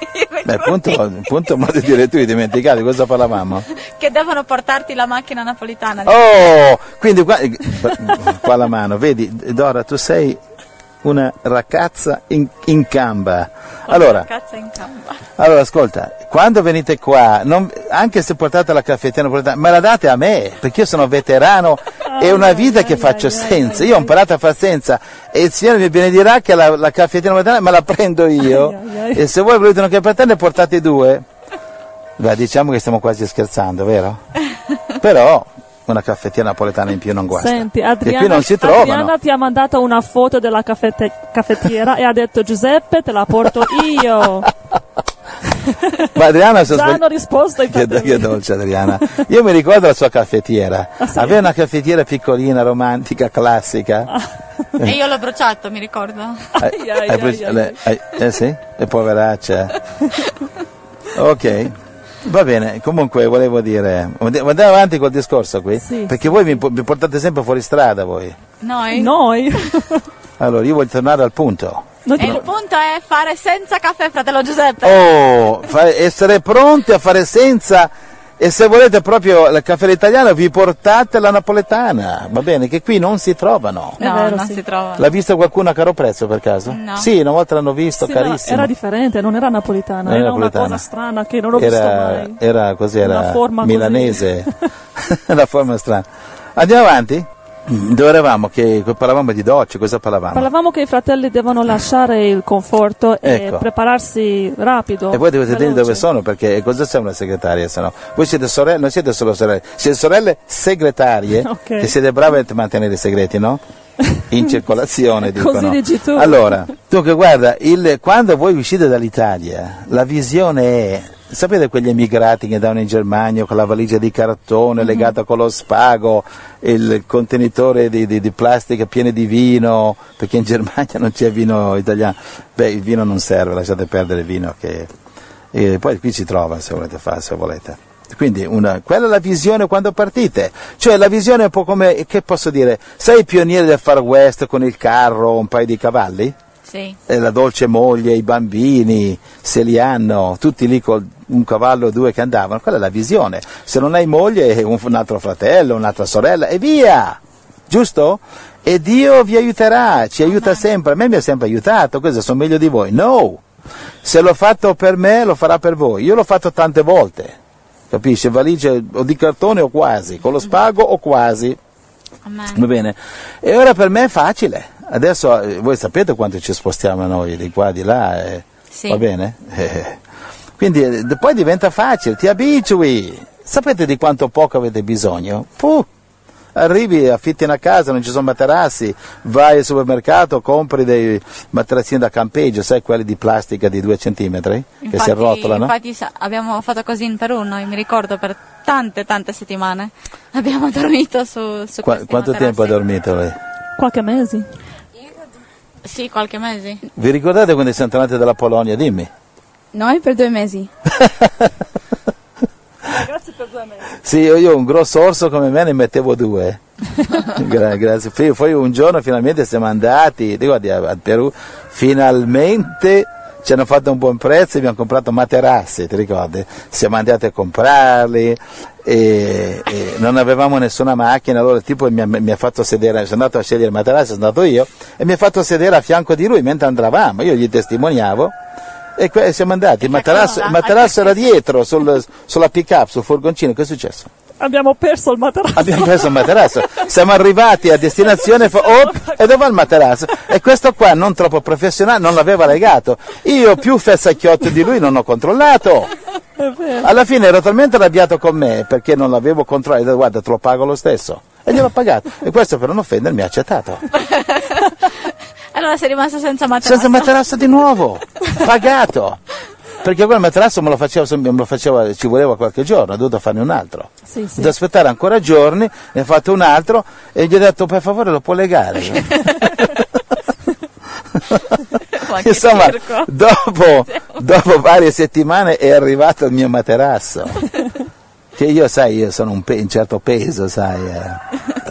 Beh, punto, punto modo di dire tu, hai dimenticato di cosa parlavamo? che devono portarti la macchina napolitana. Oh, quindi qua, qua la mano, vedi, Dora, tu sei una ragazza in, in gamba. Allora, in gamba. allora, ascolta, quando venite qua, non- anche se portate la caffettiera napoletana, me la date a me, perché io sono veterano, è una vita che faccio senza. Io ho imparato a fare senza e il Signore mi benedirà che la, la caffettiera napoletana me la prendo io. E se voi volete una caffettiera ne portate due. Beh, diciamo che stiamo quasi scherzando, vero? Però una caffettiera napoletana in più non guasta. Senti, e Adriana, qui non si trovano. Adriana ti ha mandato una foto della caffette- caffettiera e ha detto Giuseppe te la porto io. Ma Adriana Già svegli- hanno risposto i Che, che dolce Adriana. Io mi ricordo la sua caffettiera. Ah, sì? Aveva una caffettiera piccolina, romantica, classica. E io l'ho bruciato, mi ricordo. Ai, hai preso- ai, le- hai- eh sì? E poveraccia. Ok. Va bene, comunque volevo dire, andiamo avanti col discorso qui, Sì, perché voi mi, mi portate sempre fuori strada voi. Noi? Noi? Allora, io voglio tornare al punto. E ti- il punto è fare senza caffè, fratello Giuseppe. Oh, essere pronti a fare senza e se volete proprio il caffè italiano vi portate la napoletana, va bene, che qui non si trovano. No, vero, non sì. si trova. L'ha vista qualcuno a caro prezzo per caso? No. Sì, una volta l'hanno visto, Sì, carissimo. era differente, non era napolitana, Non era, era una napoletana. cosa strana che non ho visto era, mai. era così, era Una milanese, una forma strana. Andiamo avanti? Dove eravamo? Che parlavamo di docce, cosa parlavamo? Parlavamo che i fratelli devono lasciare il conforto e Ecco. prepararsi rapido. E voi dovete dire veloce. dove sono, perché cosa sei una segretaria se no? Voi siete sorelle, non siete solo sorelle, siete sorelle segretarie, Ok. che siete brave a mantenere i segreti, no? In circolazione, Così dicono. dici tu. Allora, dunque guarda, il- quando voi uscite dall'Italia, la visione è, sapete quegli emigrati che andavano in Germania con la valigia di Mhm. cartone legata con lo spago, il contenitore di, di- di plastica pieno di vino, perché in Germania non c'è vino italiano. Beh, il vino non serve, lasciate perdere il vino che... E poi qui si trova se volete fare, se volete. Quindi una- quella è la visione quando partite, cioè la visione è un po' come, che posso dire, sei i pionieri del Far West con il carro, un paio di cavalli? Sì. E la dolce moglie, i bambini, se li hanno, tutti lì con un cavallo o due che andavano, quella è la visione. Se non hai moglie, un, un altro fratello, un'altra sorella e via! Giusto? E Dio vi aiuterà, ci aiuta sempre, a me mi ha sempre aiutato, cosa sono meglio di voi? No! Se l'ho fatto per me, lo farà per voi. Io l'ho fatto tante volte, capisci? Valigie o di cartone o quasi, con lo spago o quasi. Va bene. E ora per me è facile. Adesso eh, voi sapete quanto ci spostiamo noi di qua di là. eh. Sì. Va bene? Eh. Quindi eh, d- poi diventa facile, ti abitui. Sapete di quanto poco avete bisogno? Puh. Arrivi, affitti una casa, non ci sono materassi, vai al supermercato, compri dei materassini da campeggio, sai quelli di plastica di due centimetri che si arrotolano? infatti abbiamo fatto così in Perù, noi mi ricordo per tante tante settimane. Abbiamo dormito su, su Qua- questi quanto tempo ha materassi. dormito lei? Qualche mese. Sì, qualche mese. Vi ricordate quando siamo tornati dalla Polonia? Dimmi. Noi per due mesi. Grazie per due mesi. Sì, io, io un grosso orso come me ne mettevo due. Gra- grazie. Poi, un giorno finalmente siamo andati, ricordi, a- Perù, finalmente ci hanno fatto un buon prezzo e abbiamo comprato materassi, ti ricordi? Siamo andati a comprarli e, e non avevamo nessuna macchina, allora il tipo mi ha, mi ha fatto sedere, sono andato a scegliere il materassi, sono andato io e mi ha fatto sedere a fianco di lui mentre andavamo, io gli testimoniavo. E siamo andati, il materasso, il materasso era dietro sul- sulla pick up, sul furgoncino, che è successo? Abbiamo perso il materasso. Abbiamo preso il materasso, siamo arrivati a destinazione fa- oh, e dove va il materasso? E questo qua non troppo professionale non l'aveva legato. Io più fessacchiotto di lui non ho controllato. È. Alla fine ero talmente arrabbiato con me perché non l'avevo controllato, ho detto, guarda te lo pago lo stesso. E gliel'ho pagato. E questo per non offendermi ha accettato. Allora sei rimasto senza materasso. Senza materasso di nuovo, pagato. Perché quel materasso me lo facevo, sem- me lo facevo- ci voleva qualche giorno, ho dovuto farne un altro. Sì, Ho sì. dovuto aspettare ancora giorni, ne ho fatto un altro e gli ho detto per favore lo può legare. Insomma, dopo, dopo varie settimane è arrivato il mio materasso. Che io, sai, io sono un, pe- un certo peso, sai, eh,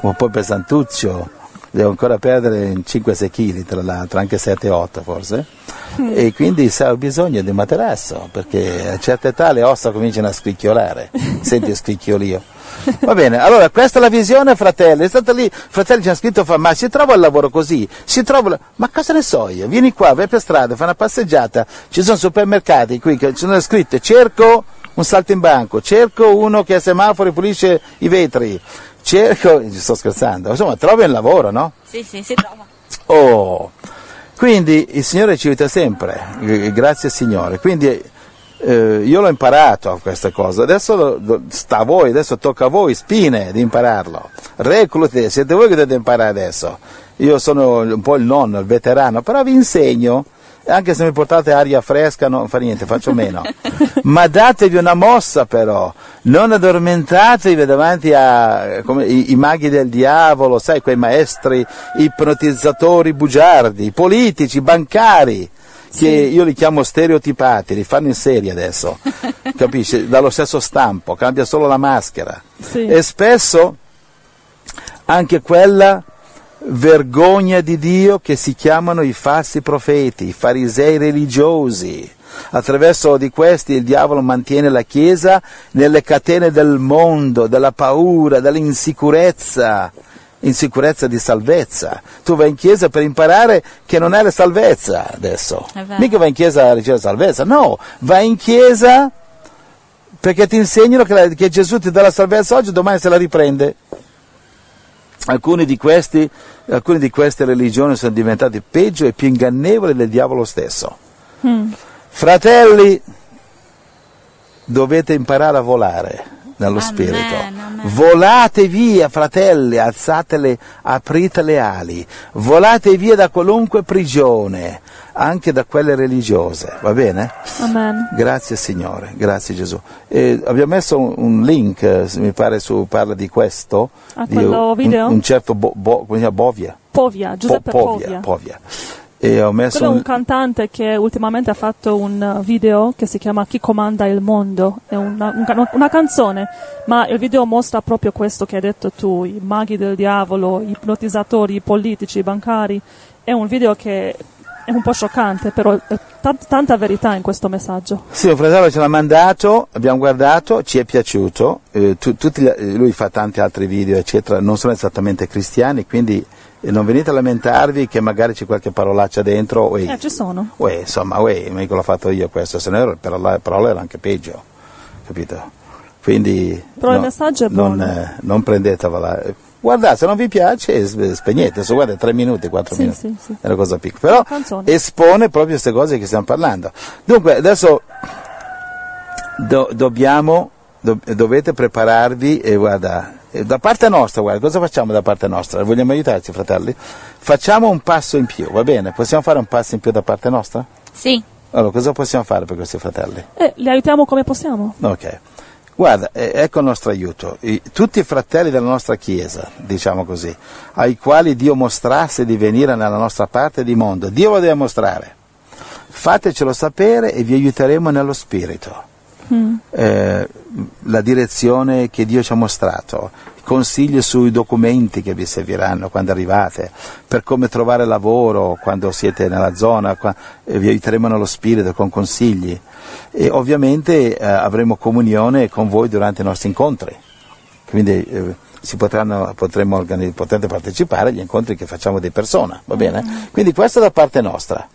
un po' pesantuccio, devo ancora perdere 5-6 kg tra l'altro, anche 7-8 forse. E quindi sai, ho bisogno di un materasso, perché a certa età le ossa cominciano a scricchiolare, senti scricchiolio. Va bene, allora questa è la visione, fratelli. È stato lì, fratelli ci hanno scritto, fa, ma si trova il lavoro così? Si trova, la- ma cosa ne so io? Vieni qua, vai per strada, fai una passeggiata, ci sono supermercati qui che ci sono scritte, cerco un saltimbanco, cerco uno che a semafori pulisce i vetri, cerco, sto scherzando, insomma trovi un lavoro, no? Sì, sì, si trova. Oh, quindi il Signore ci aiuta sempre, eh, grazie Signore. Quindi eh, io l'ho imparato a questa cosa, adesso sta a voi, adesso tocca a voi, spine, di impararlo. Reclute, siete voi che dovete imparare adesso. Io sono un po' il nonno, il veterano, però vi insegno. Anche se mi portate aria fresca non fa niente, faccio meno. Ma datevi una mossa però, non addormentatevi davanti a come, i, i maghi del diavolo, sai, quei maestri ipnotizzatori bugiardi, i politici, i bancari, che io li chiamo stereotipati, li fanno in serie adesso, capisci? Dallo stesso stampo, cambia solo la maschera. Sì. E spesso anche quella vergogna di Dio che si chiamano i falsi profeti, i farisei religiosi. Attraverso di questi il diavolo mantiene la Chiesa nelle catene del mondo, della paura, dell'insicurezza, insicurezza di salvezza. Tu vai in chiesa per imparare che non è la salvezza adesso. Mica vai in chiesa a ricevere salvezza, no, vai in chiesa perché ti insegnano che, la- che Gesù ti dà la salvezza oggi, domani se la riprende. Alcuni di, questi, alcune di queste religioni sono diventate peggio e più ingannevoli del diavolo stesso. Mm. Fratelli, dovete imparare a volare nello Amen, spirito. amen. Volate via, fratelli, alzatele, aprite le ali. Volate via da qualunque prigione, anche da quelle religiose, va bene? Amen. Grazie Signore, grazie Gesù. E abbiamo messo un, un link, eh, se mi pare, su, parla di questo. A di un- video? Un, certo Bo- Bo- come si chiama? Bovia. Povia, Giuseppe Po- Povia. Povia. E ho messo Quello è un, cantante che ultimamente ha fatto un uh, video che si chiama Chi comanda il mondo, è una, un una canzone, ma il video mostra proprio questo che hai detto tu, i maghi del diavolo, i ipnotizzatori, i politici, i bancari. È un video che è un po' scioccante, però è tan- tanta verità in questo messaggio. Sì, un fratello ce l'ha mandato, abbiamo guardato, ci è piaciuto, eh, tu- tutti eh, lui fa tanti altri video, eccetera, non sono esattamente cristiani, quindi eh, non venite a lamentarvi che magari c'è qualche parolaccia dentro, uè, Eh, ci sono. uè, insomma, uè, mica l'ho fatto io questo, se no ero- però la parola era anche peggio, capito? Quindi Però il no, messaggio è non, buono. eh, non prendetevela. Eh, Guardate, se non vi piace, sp- spegnete, so, guarda, tre minuti, quattro Sì, minuti, sì, sì. è una cosa piccola. Però espone proprio queste cose che stiamo parlando. Dunque, adesso do- dobbiamo, do- dovete prepararvi e guarda, eh, da parte nostra, guarda, cosa facciamo da parte nostra? Vogliamo aiutarci, fratelli? Facciamo un passo in più, va bene? Possiamo fare un passo in più da parte nostra? Sì. Allora, cosa possiamo fare per questi fratelli? E li aiutiamo come possiamo. Ok. Guarda, ecco il nostro aiuto. Tutti i fratelli della nostra Chiesa, diciamo così, ai quali Dio mostrasse di venire nella nostra parte di mondo, Dio lo deve mostrare. Fatecelo sapere e vi aiuteremo nello spirito. Eh, la direzione che Dio ci ha mostrato, consigli sui documenti che vi serviranno quando arrivate, per come trovare lavoro quando siete nella zona, vi aiuteremo nello spirito con consigli e ovviamente eh, avremo comunione con voi durante i nostri incontri. Quindi eh, si potranno, potremo organi- potete partecipare agli incontri che facciamo di persona, va bene? Quindi questo da parte nostra.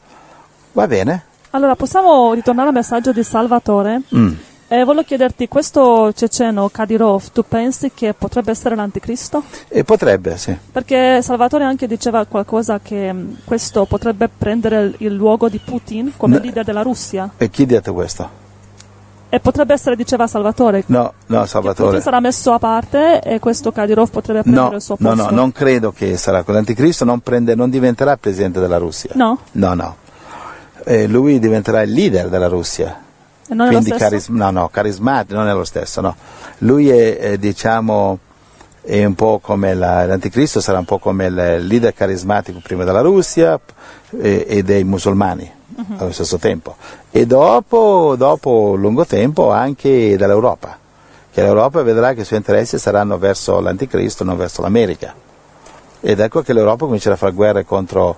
Va bene? Allora, possiamo ritornare al messaggio di Salvatore? Mm. E volevo chiederti, questo ceceno Kadyrov, tu pensi che potrebbe essere l'anticristo? E potrebbe, sì. Perché Salvatore anche diceva qualcosa che mh, questo potrebbe prendere il, luogo di Putin come No. leader della Russia. E chi ha detto questo? E potrebbe essere, diceva Salvatore, No, no, Salvatore. Putin sarà messo a parte e questo Kadyrov potrebbe prendere No, il suo no, posto. no, non credo che sarà. L'anticristo non, prende, non diventerà presidente della Russia. No? No, no. Eh, lui diventerà il leader della Russia. Non Quindi caris- no, no, carismatico non è lo stesso, no. Lui è, è, diciamo, è un po' come la- l'anticristo, sarà un po' come il leader carismatico prima della Russia e, e dei musulmani Mhm. allo stesso tempo. E dopo, dopo lungo tempo anche dell'Europa, che l'Europa vedrà che i suoi interessi saranno verso l'anticristo, non verso l'America. Ed ecco che l'Europa comincerà a fare guerre contro,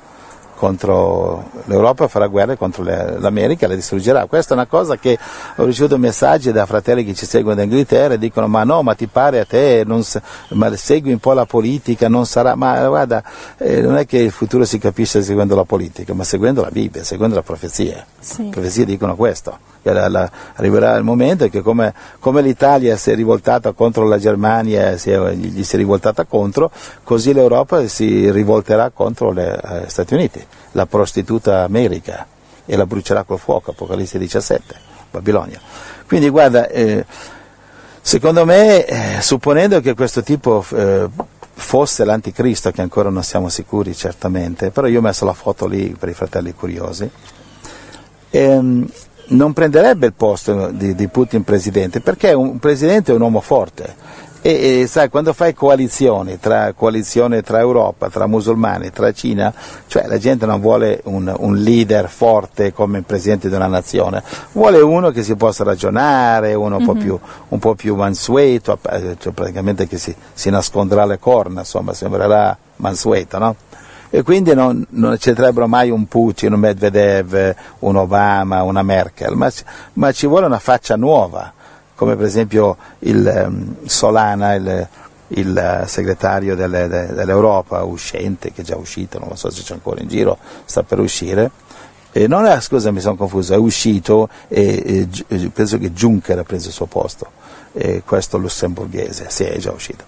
contro l'Europa farà guerre contro le- l'America e la distruggerà. Questa è una cosa che ho ricevuto messaggi da fratelli che ci seguono da Inghilterra e dicono ma no, ma ti pare a te, non ma segui un po' la politica, non sarà, ma guarda, eh, non è che il futuro si capisce seguendo la politica, ma seguendo la Bibbia, seguendo la profezia. Sì. Le profezie dicono questo, che la- la- arriverà il momento che come, come l'Italia si è rivoltata contro la Germania, si è- gli si è rivoltata contro, così l'Europa si rivolterà contro gli Stati Uniti, la prostituta America, e la brucerà col fuoco, Apocalisse 17, Babilonia. Quindi guarda, eh, secondo me, eh, supponendo che questo tipo eh, fosse l'anticristo, che ancora non siamo sicuri certamente, però io ho messo la foto lì per i fratelli curiosi, ehm, non prenderebbe il posto di, di Putin presidente, perché un presidente è un uomo forte. E, e, sai, quando fai coalizioni, tra coalizione tra Europa, tra musulmani, tra Cina, cioè la gente non vuole un, un leader forte come il presidente di una nazione, vuole uno che si possa ragionare, uno un, po più, un po' più mansueto, eh, cioè praticamente che si, si nasconderà le corna, insomma, sembrerà mansueto, no? E quindi non, non accetterebbero mai un Putin, un Medvedev, un Obama, una Merkel, ma, ma ci vuole una faccia nuova, come per esempio il um, Solana, il, il segretario delle, de, dell'Europa uscente, che è già uscito, non lo so se c'è ancora in giro, sta per uscire. E non è, scusa, mi sono confuso, è uscito e, e penso che Juncker ha preso il suo posto, e questo lussemburghese, sì, è già uscito.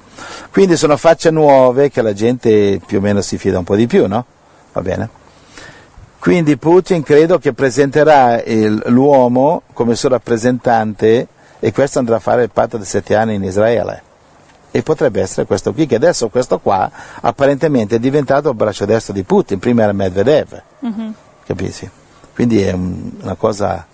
Quindi sono facce nuove che la gente più o meno si fida un po' di più, no? Va bene? Quindi Putin credo che presenterà il, l'uomo come suo rappresentante e questo andrà a fare il patto di sette anni in Israele. E potrebbe essere questo qui, che adesso questo qua apparentemente è diventato il braccio destro di Putin, prima era Medvedev, Mhm. capisci? Quindi è un- una cosa...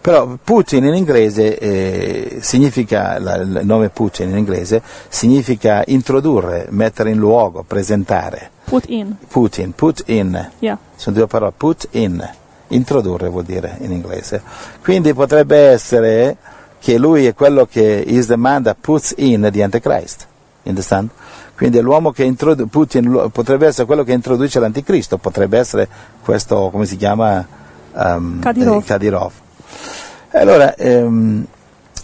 Però Putin in inglese eh, significa, la- il nome Putin in inglese significa introdurre, mettere in luogo, presentare. Put in. Putin, put in, Yeah. sono due parole, put in, introdurre vuol dire in inglese. Quindi potrebbe essere che lui è quello che is the man that puts in the Antichrist. Understand? Quindi è l'uomo che introduce, Putin potrebbe essere quello che introduce l'anticristo, potrebbe essere questo, come si chiama? Um, Kadyrov. eh, Kadyrov. Allora, ehm,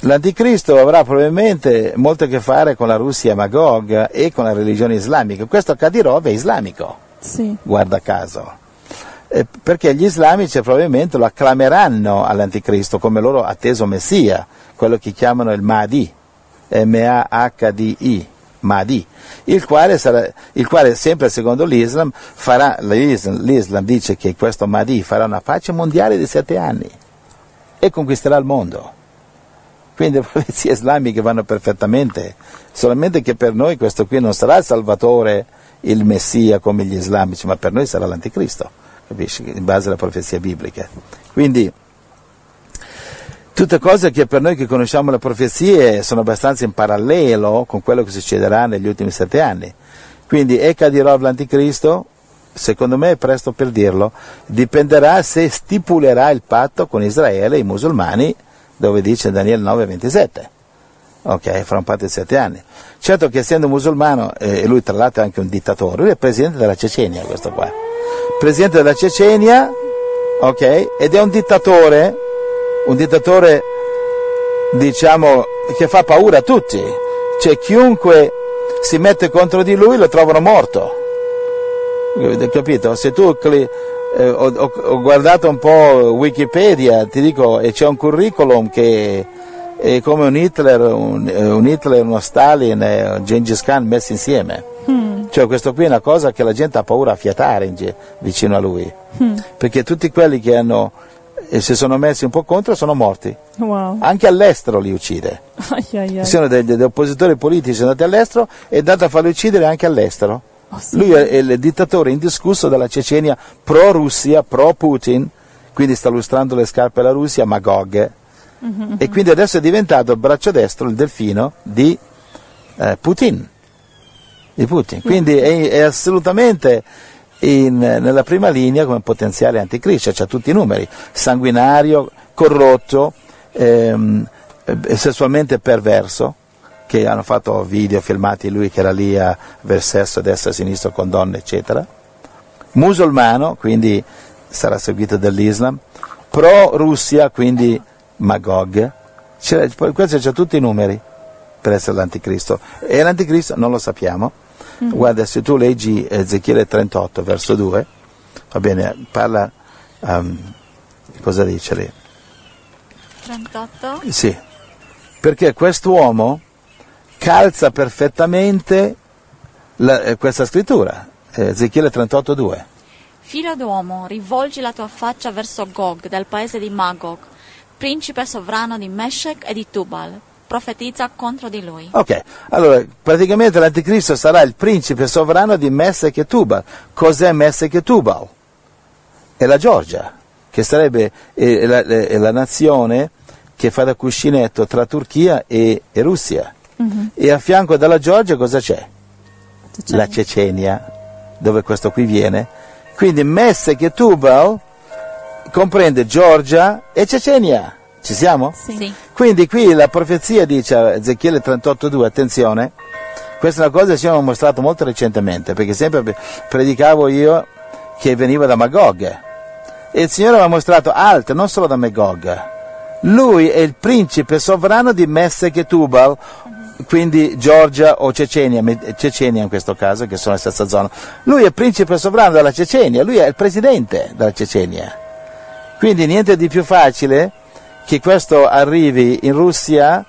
l'anticristo avrà probabilmente molto a che fare con la Russia Magog e con la religione islamica. Questo Kadyrov è islamico Sì. guarda caso. Eh, perché gli islamici probabilmente lo acclameranno all'anticristo come loro atteso messia, quello che chiamano il Mahdi, M-A-H-D-I, Mahdi, il quale, sarà, il quale sempre secondo l'Islam farà, l'Islam, l'Islam dice che questo Mahdi farà una pace mondiale di sette anni e conquisterà il mondo. Quindi le profezie islamiche vanno perfettamente, solamente che per noi questo qui non sarà il Salvatore, il Messia come gli islamici, ma per noi sarà l'anticristo, capisci? In base alle profezie bibliche. Quindi tutte cose che per noi che conosciamo le profezie sono abbastanza in parallelo con quello che succederà negli ultimi sette anni. Quindi è Kadirov l'anticristo? Secondo me è presto per dirlo, dipenderà se stipulerà il patto con Israele e i musulmani, dove dice Daniele 9:27 ok, fra un patto di sette anni. Certo che essendo musulmano, eh, e lui tra l'altro è anche un dittatore, lui è presidente della Cecenia, questo qua. Presidente della Cecenia, ok, ed è un dittatore, un dittatore, diciamo, che fa paura a tutti. Cioè chiunque si mette contro di lui lo trovano morto. Avete Capito? Se tu eh, ho, ho- guardato un po' Wikipedia, ti dico, e c'è un curriculum che è come un Hitler, un, eh, un Hitler, uno Stalin e un Gengis Khan messi insieme. Cioè questo qui è una cosa che la gente ha paura a fiatare in vicino a lui. Perché tutti quelli che hanno, eh, si sono messi un po' contro sono morti. Wow. Anche all'estero li uccide. Ci sono degli, degli oppositori politici andati all'estero e è andato a farli uccidere anche all'estero. Oh, sì. Lui è, il dittatore indiscusso della Cecenia pro-Russia, pro-Putin, quindi sta lustrando le scarpe alla Russia, Magog. E quindi adesso è diventato il braccio destro, il delfino di eh, Putin. Di Putin. Quindi è, è assolutamente in- nella prima linea come potenziale anticristo, c'ha tutti i numeri, sanguinario, corrotto, ehm, eh, sessualmente perverso, che hanno fatto video filmati lui che era lì a a destra e a sinistra con donne, eccetera. Musulmano, quindi sarà seguito dall'Islam, pro Russia, quindi Magog. C'è, poi questo c'ha tutti i numeri per essere l'anticristo. E l'anticristo non lo sappiamo. Guarda, se tu leggi Ezechiele 38, verso 2, va bene, parla, um, cosa dice lì? 38. Sì, perché quest'uomo calza perfettamente la- eh, questa scrittura, eh, Ezechiele 38, 2. Figlio d'uomo, rivolgi la tua faccia verso Gog, del paese di Magog, principe sovrano di Meshech e di Tubal. Profetizza contro di lui. Ok, allora praticamente l'anticristo sarà il principe sovrano di Messech e Tubal. Cos'è Messech e Tubal? È la Georgia, che sarebbe eh, la, è la nazione che fa da cuscinetto tra Turchia e, e Russia. E a fianco della Georgia cosa c'è? La Cecenia, dove questo qui viene. Quindi Messech e Tubal comprende Georgia e Cecenia. Ci siamo? Sì. Quindi qui la profezia dice a Ezechiele 38.2, attenzione, questa è una cosa che ci hanno mostrato molto recentemente, perché sempre pre- predicavo io che veniva da Magog. E il Signore mi ha mostrato altro, non solo da Magog. Lui è il principe sovrano di Messech e Tubal, quindi Georgia o Cecenia, Cecenia in questo caso, che sono la stessa zona. Lui è principe sovrano della Cecenia, lui è il presidente della Cecenia. Quindi niente di più facile che questo arrivi in Russia,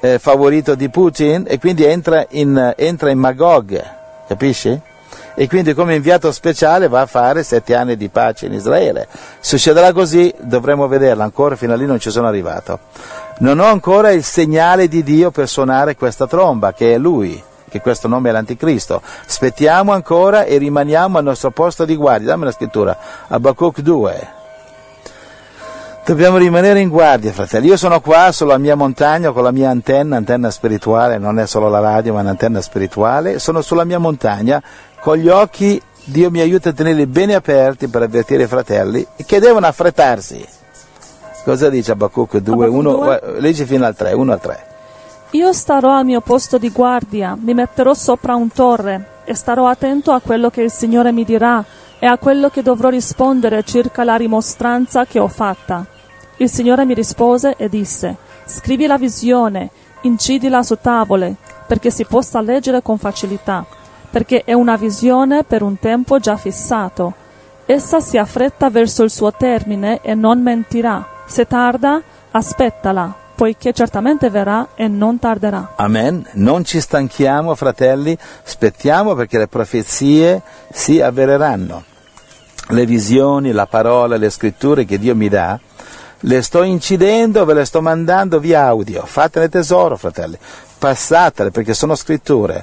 eh, favorito di Putin, e quindi entra in, entra in Magog, capisci? E quindi come inviato speciale va a fare sette anni di pace in Israele. Succederà così, dovremo vederlo, ancora fino a lì non ci sono arrivato. Non ho ancora il segnale di Dio per suonare questa tromba, che è Lui, che questo nome è l'Anticristo. Aspettiamo ancora e rimaniamo al nostro posto di guardia. Dammi la scrittura, Abacuc 2. Dobbiamo rimanere in guardia, fratelli. Io sono qua sulla mia montagna con la mia antenna, antenna spirituale, non è solo la radio, ma un'antenna spirituale. Sono sulla mia montagna con gli occhi, Dio mi aiuta a tenerli bene aperti per avvertire i fratelli che devono affrettarsi. Cosa dice Abacuc 2? Abacuc 1, 2? leggi fino al 3, 1 al 3. Io starò al mio posto di guardia, mi metterò sopra un torre e starò attento a quello che il Signore mi dirà e a quello che dovrò rispondere circa la rimostranza che ho fatta. Il Signore mi rispose e disse, scrivi la visione, incidila su tavole, perché si possa leggere con facilità, perché è una visione per un tempo già fissato. Essa si affretta verso il suo termine e non mentirà. Se tarda, aspettala, poiché certamente verrà e non tarderà. Amen. Non ci stanchiamo, fratelli, aspettiamo perché le profezie si avvereranno. Le visioni, la parola, le scritture che Dio mi dà, le sto incidendo, ve le sto mandando via audio. Fatene tesoro, fratelli. Passatele perché sono scritture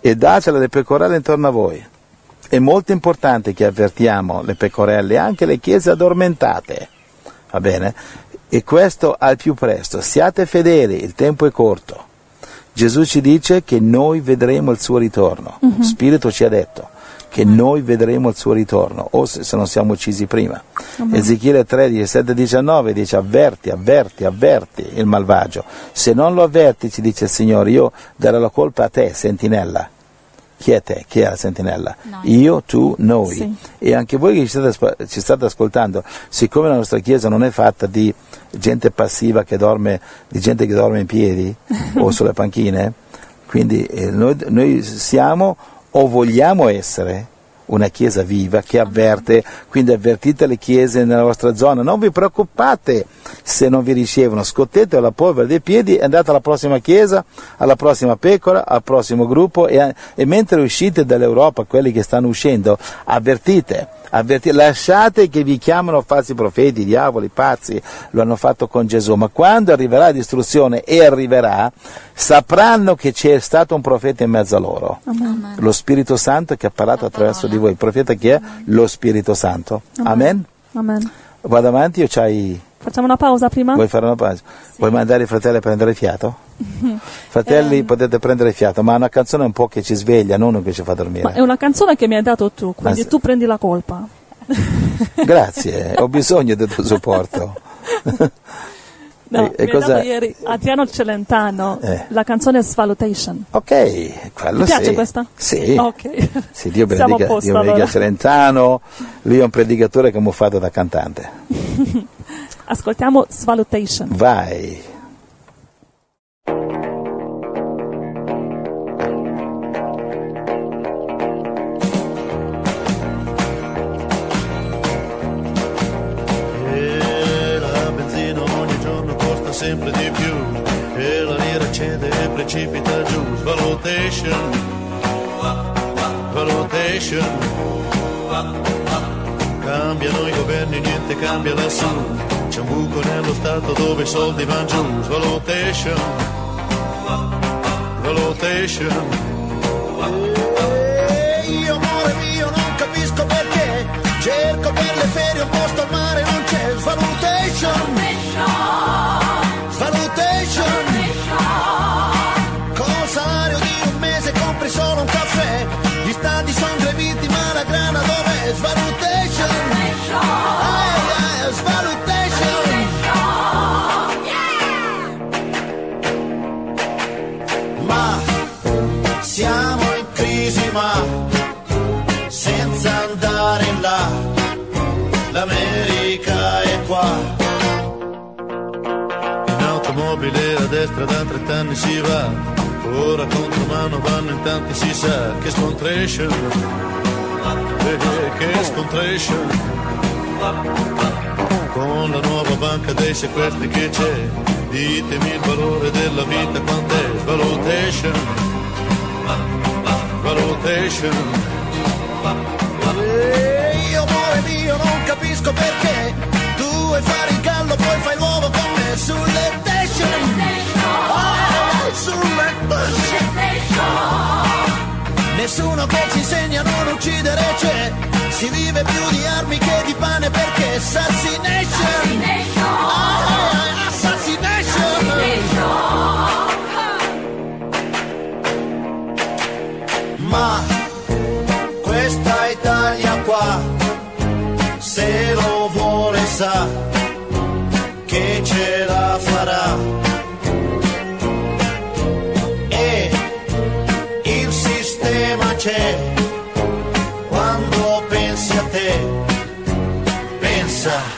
e datele alle pecorelle intorno a voi. È molto importante che avvertiamo le pecorelle, anche le chiese addormentate. Va bene? E questo al più presto. Siate fedeli, il tempo è corto. Gesù ci dice che noi vedremo il suo ritorno. Spirito ci ha detto che noi vedremo il suo ritorno, o se, se non siamo uccisi prima. Ezechiele 3, 17, 19 dice avverti, avverti, avverti il malvagio. Se non lo avverti, ci dice il Signore, io darò la colpa a te, sentinella. Chi è te? Chi è la sentinella? Noi. Io, tu, noi. Sì. E anche voi che ci state, ci state ascoltando, siccome la nostra Chiesa non è fatta di gente passiva che dorme, di gente che dorme in piedi o sulle panchine, quindi eh, noi, noi siamo o vogliamo essere una chiesa viva che avverte, quindi avvertite le chiese nella vostra zona, non vi preoccupate se non vi ricevono, scottete la polvere dei piedi e andate alla prossima chiesa, alla prossima pecora, al prossimo gruppo e, e mentre uscite dall'Europa, quelli che stanno uscendo, avvertite, avvertite, lasciate che vi chiamano falsi profeti, diavoli, pazzi, lo hanno fatto con Gesù, ma quando arriverà la distruzione e arriverà, sapranno che c'è stato un profeta in mezzo a loro. Amen. Lo Spirito Santo che ha parlato La attraverso di voi. Il profeta chi è? Lo Spirito Santo. Amen. Amen. Vado avanti o c'hai Facciamo una pausa prima? Vuoi fare una pausa? Vuoi mandare i fratelli a prendere fiato? Fratelli, Ehm. potete prendere fiato, ma è una canzone un po' che ci sveglia, non che ci fa dormire. Ma è una canzone che mi hai dato tu, quindi sì. tu prendi la colpa. Grazie, ho bisogno del tuo supporto. No, E- e mi cosa- ieri Adriano Celentano, Eh. la canzone Svalutation. Ok, quello Ti piace sì. questa? Sì. Ok. Sì, Dio benedica, posto Dio benedica allora. Celentano, lui è un predicatore camuffato da cantante. Ascoltiamo Svalutation. Vai. Cambiano i governi, niente cambia lassù. C'è un buco nello stato dove i soldi vanno giù. Valutation, valutation. E io amore mio non capisco perché cerco per le ferie un posto al mare non c'è svalutation svalutation da 30 anni si va, ora contro mano vanno in tanti si sa che scontration, che scontration. Con la nuova banca dei sequestri che c'è, ditemi il valore della vita quant'è, valutation, valutation. E io amore mio non capisco perché vuoi fare il gallo poi fai l'uovo con me sulle station. Ah, sulle Nessuno che ci insegna a non uccidere c'è, si vive più di armi che di pane perché assassination. Ah, assassination. Ma questa Italia qua, se sa che ce la farà. E il sistema c'è, quando pensi a te, pensa.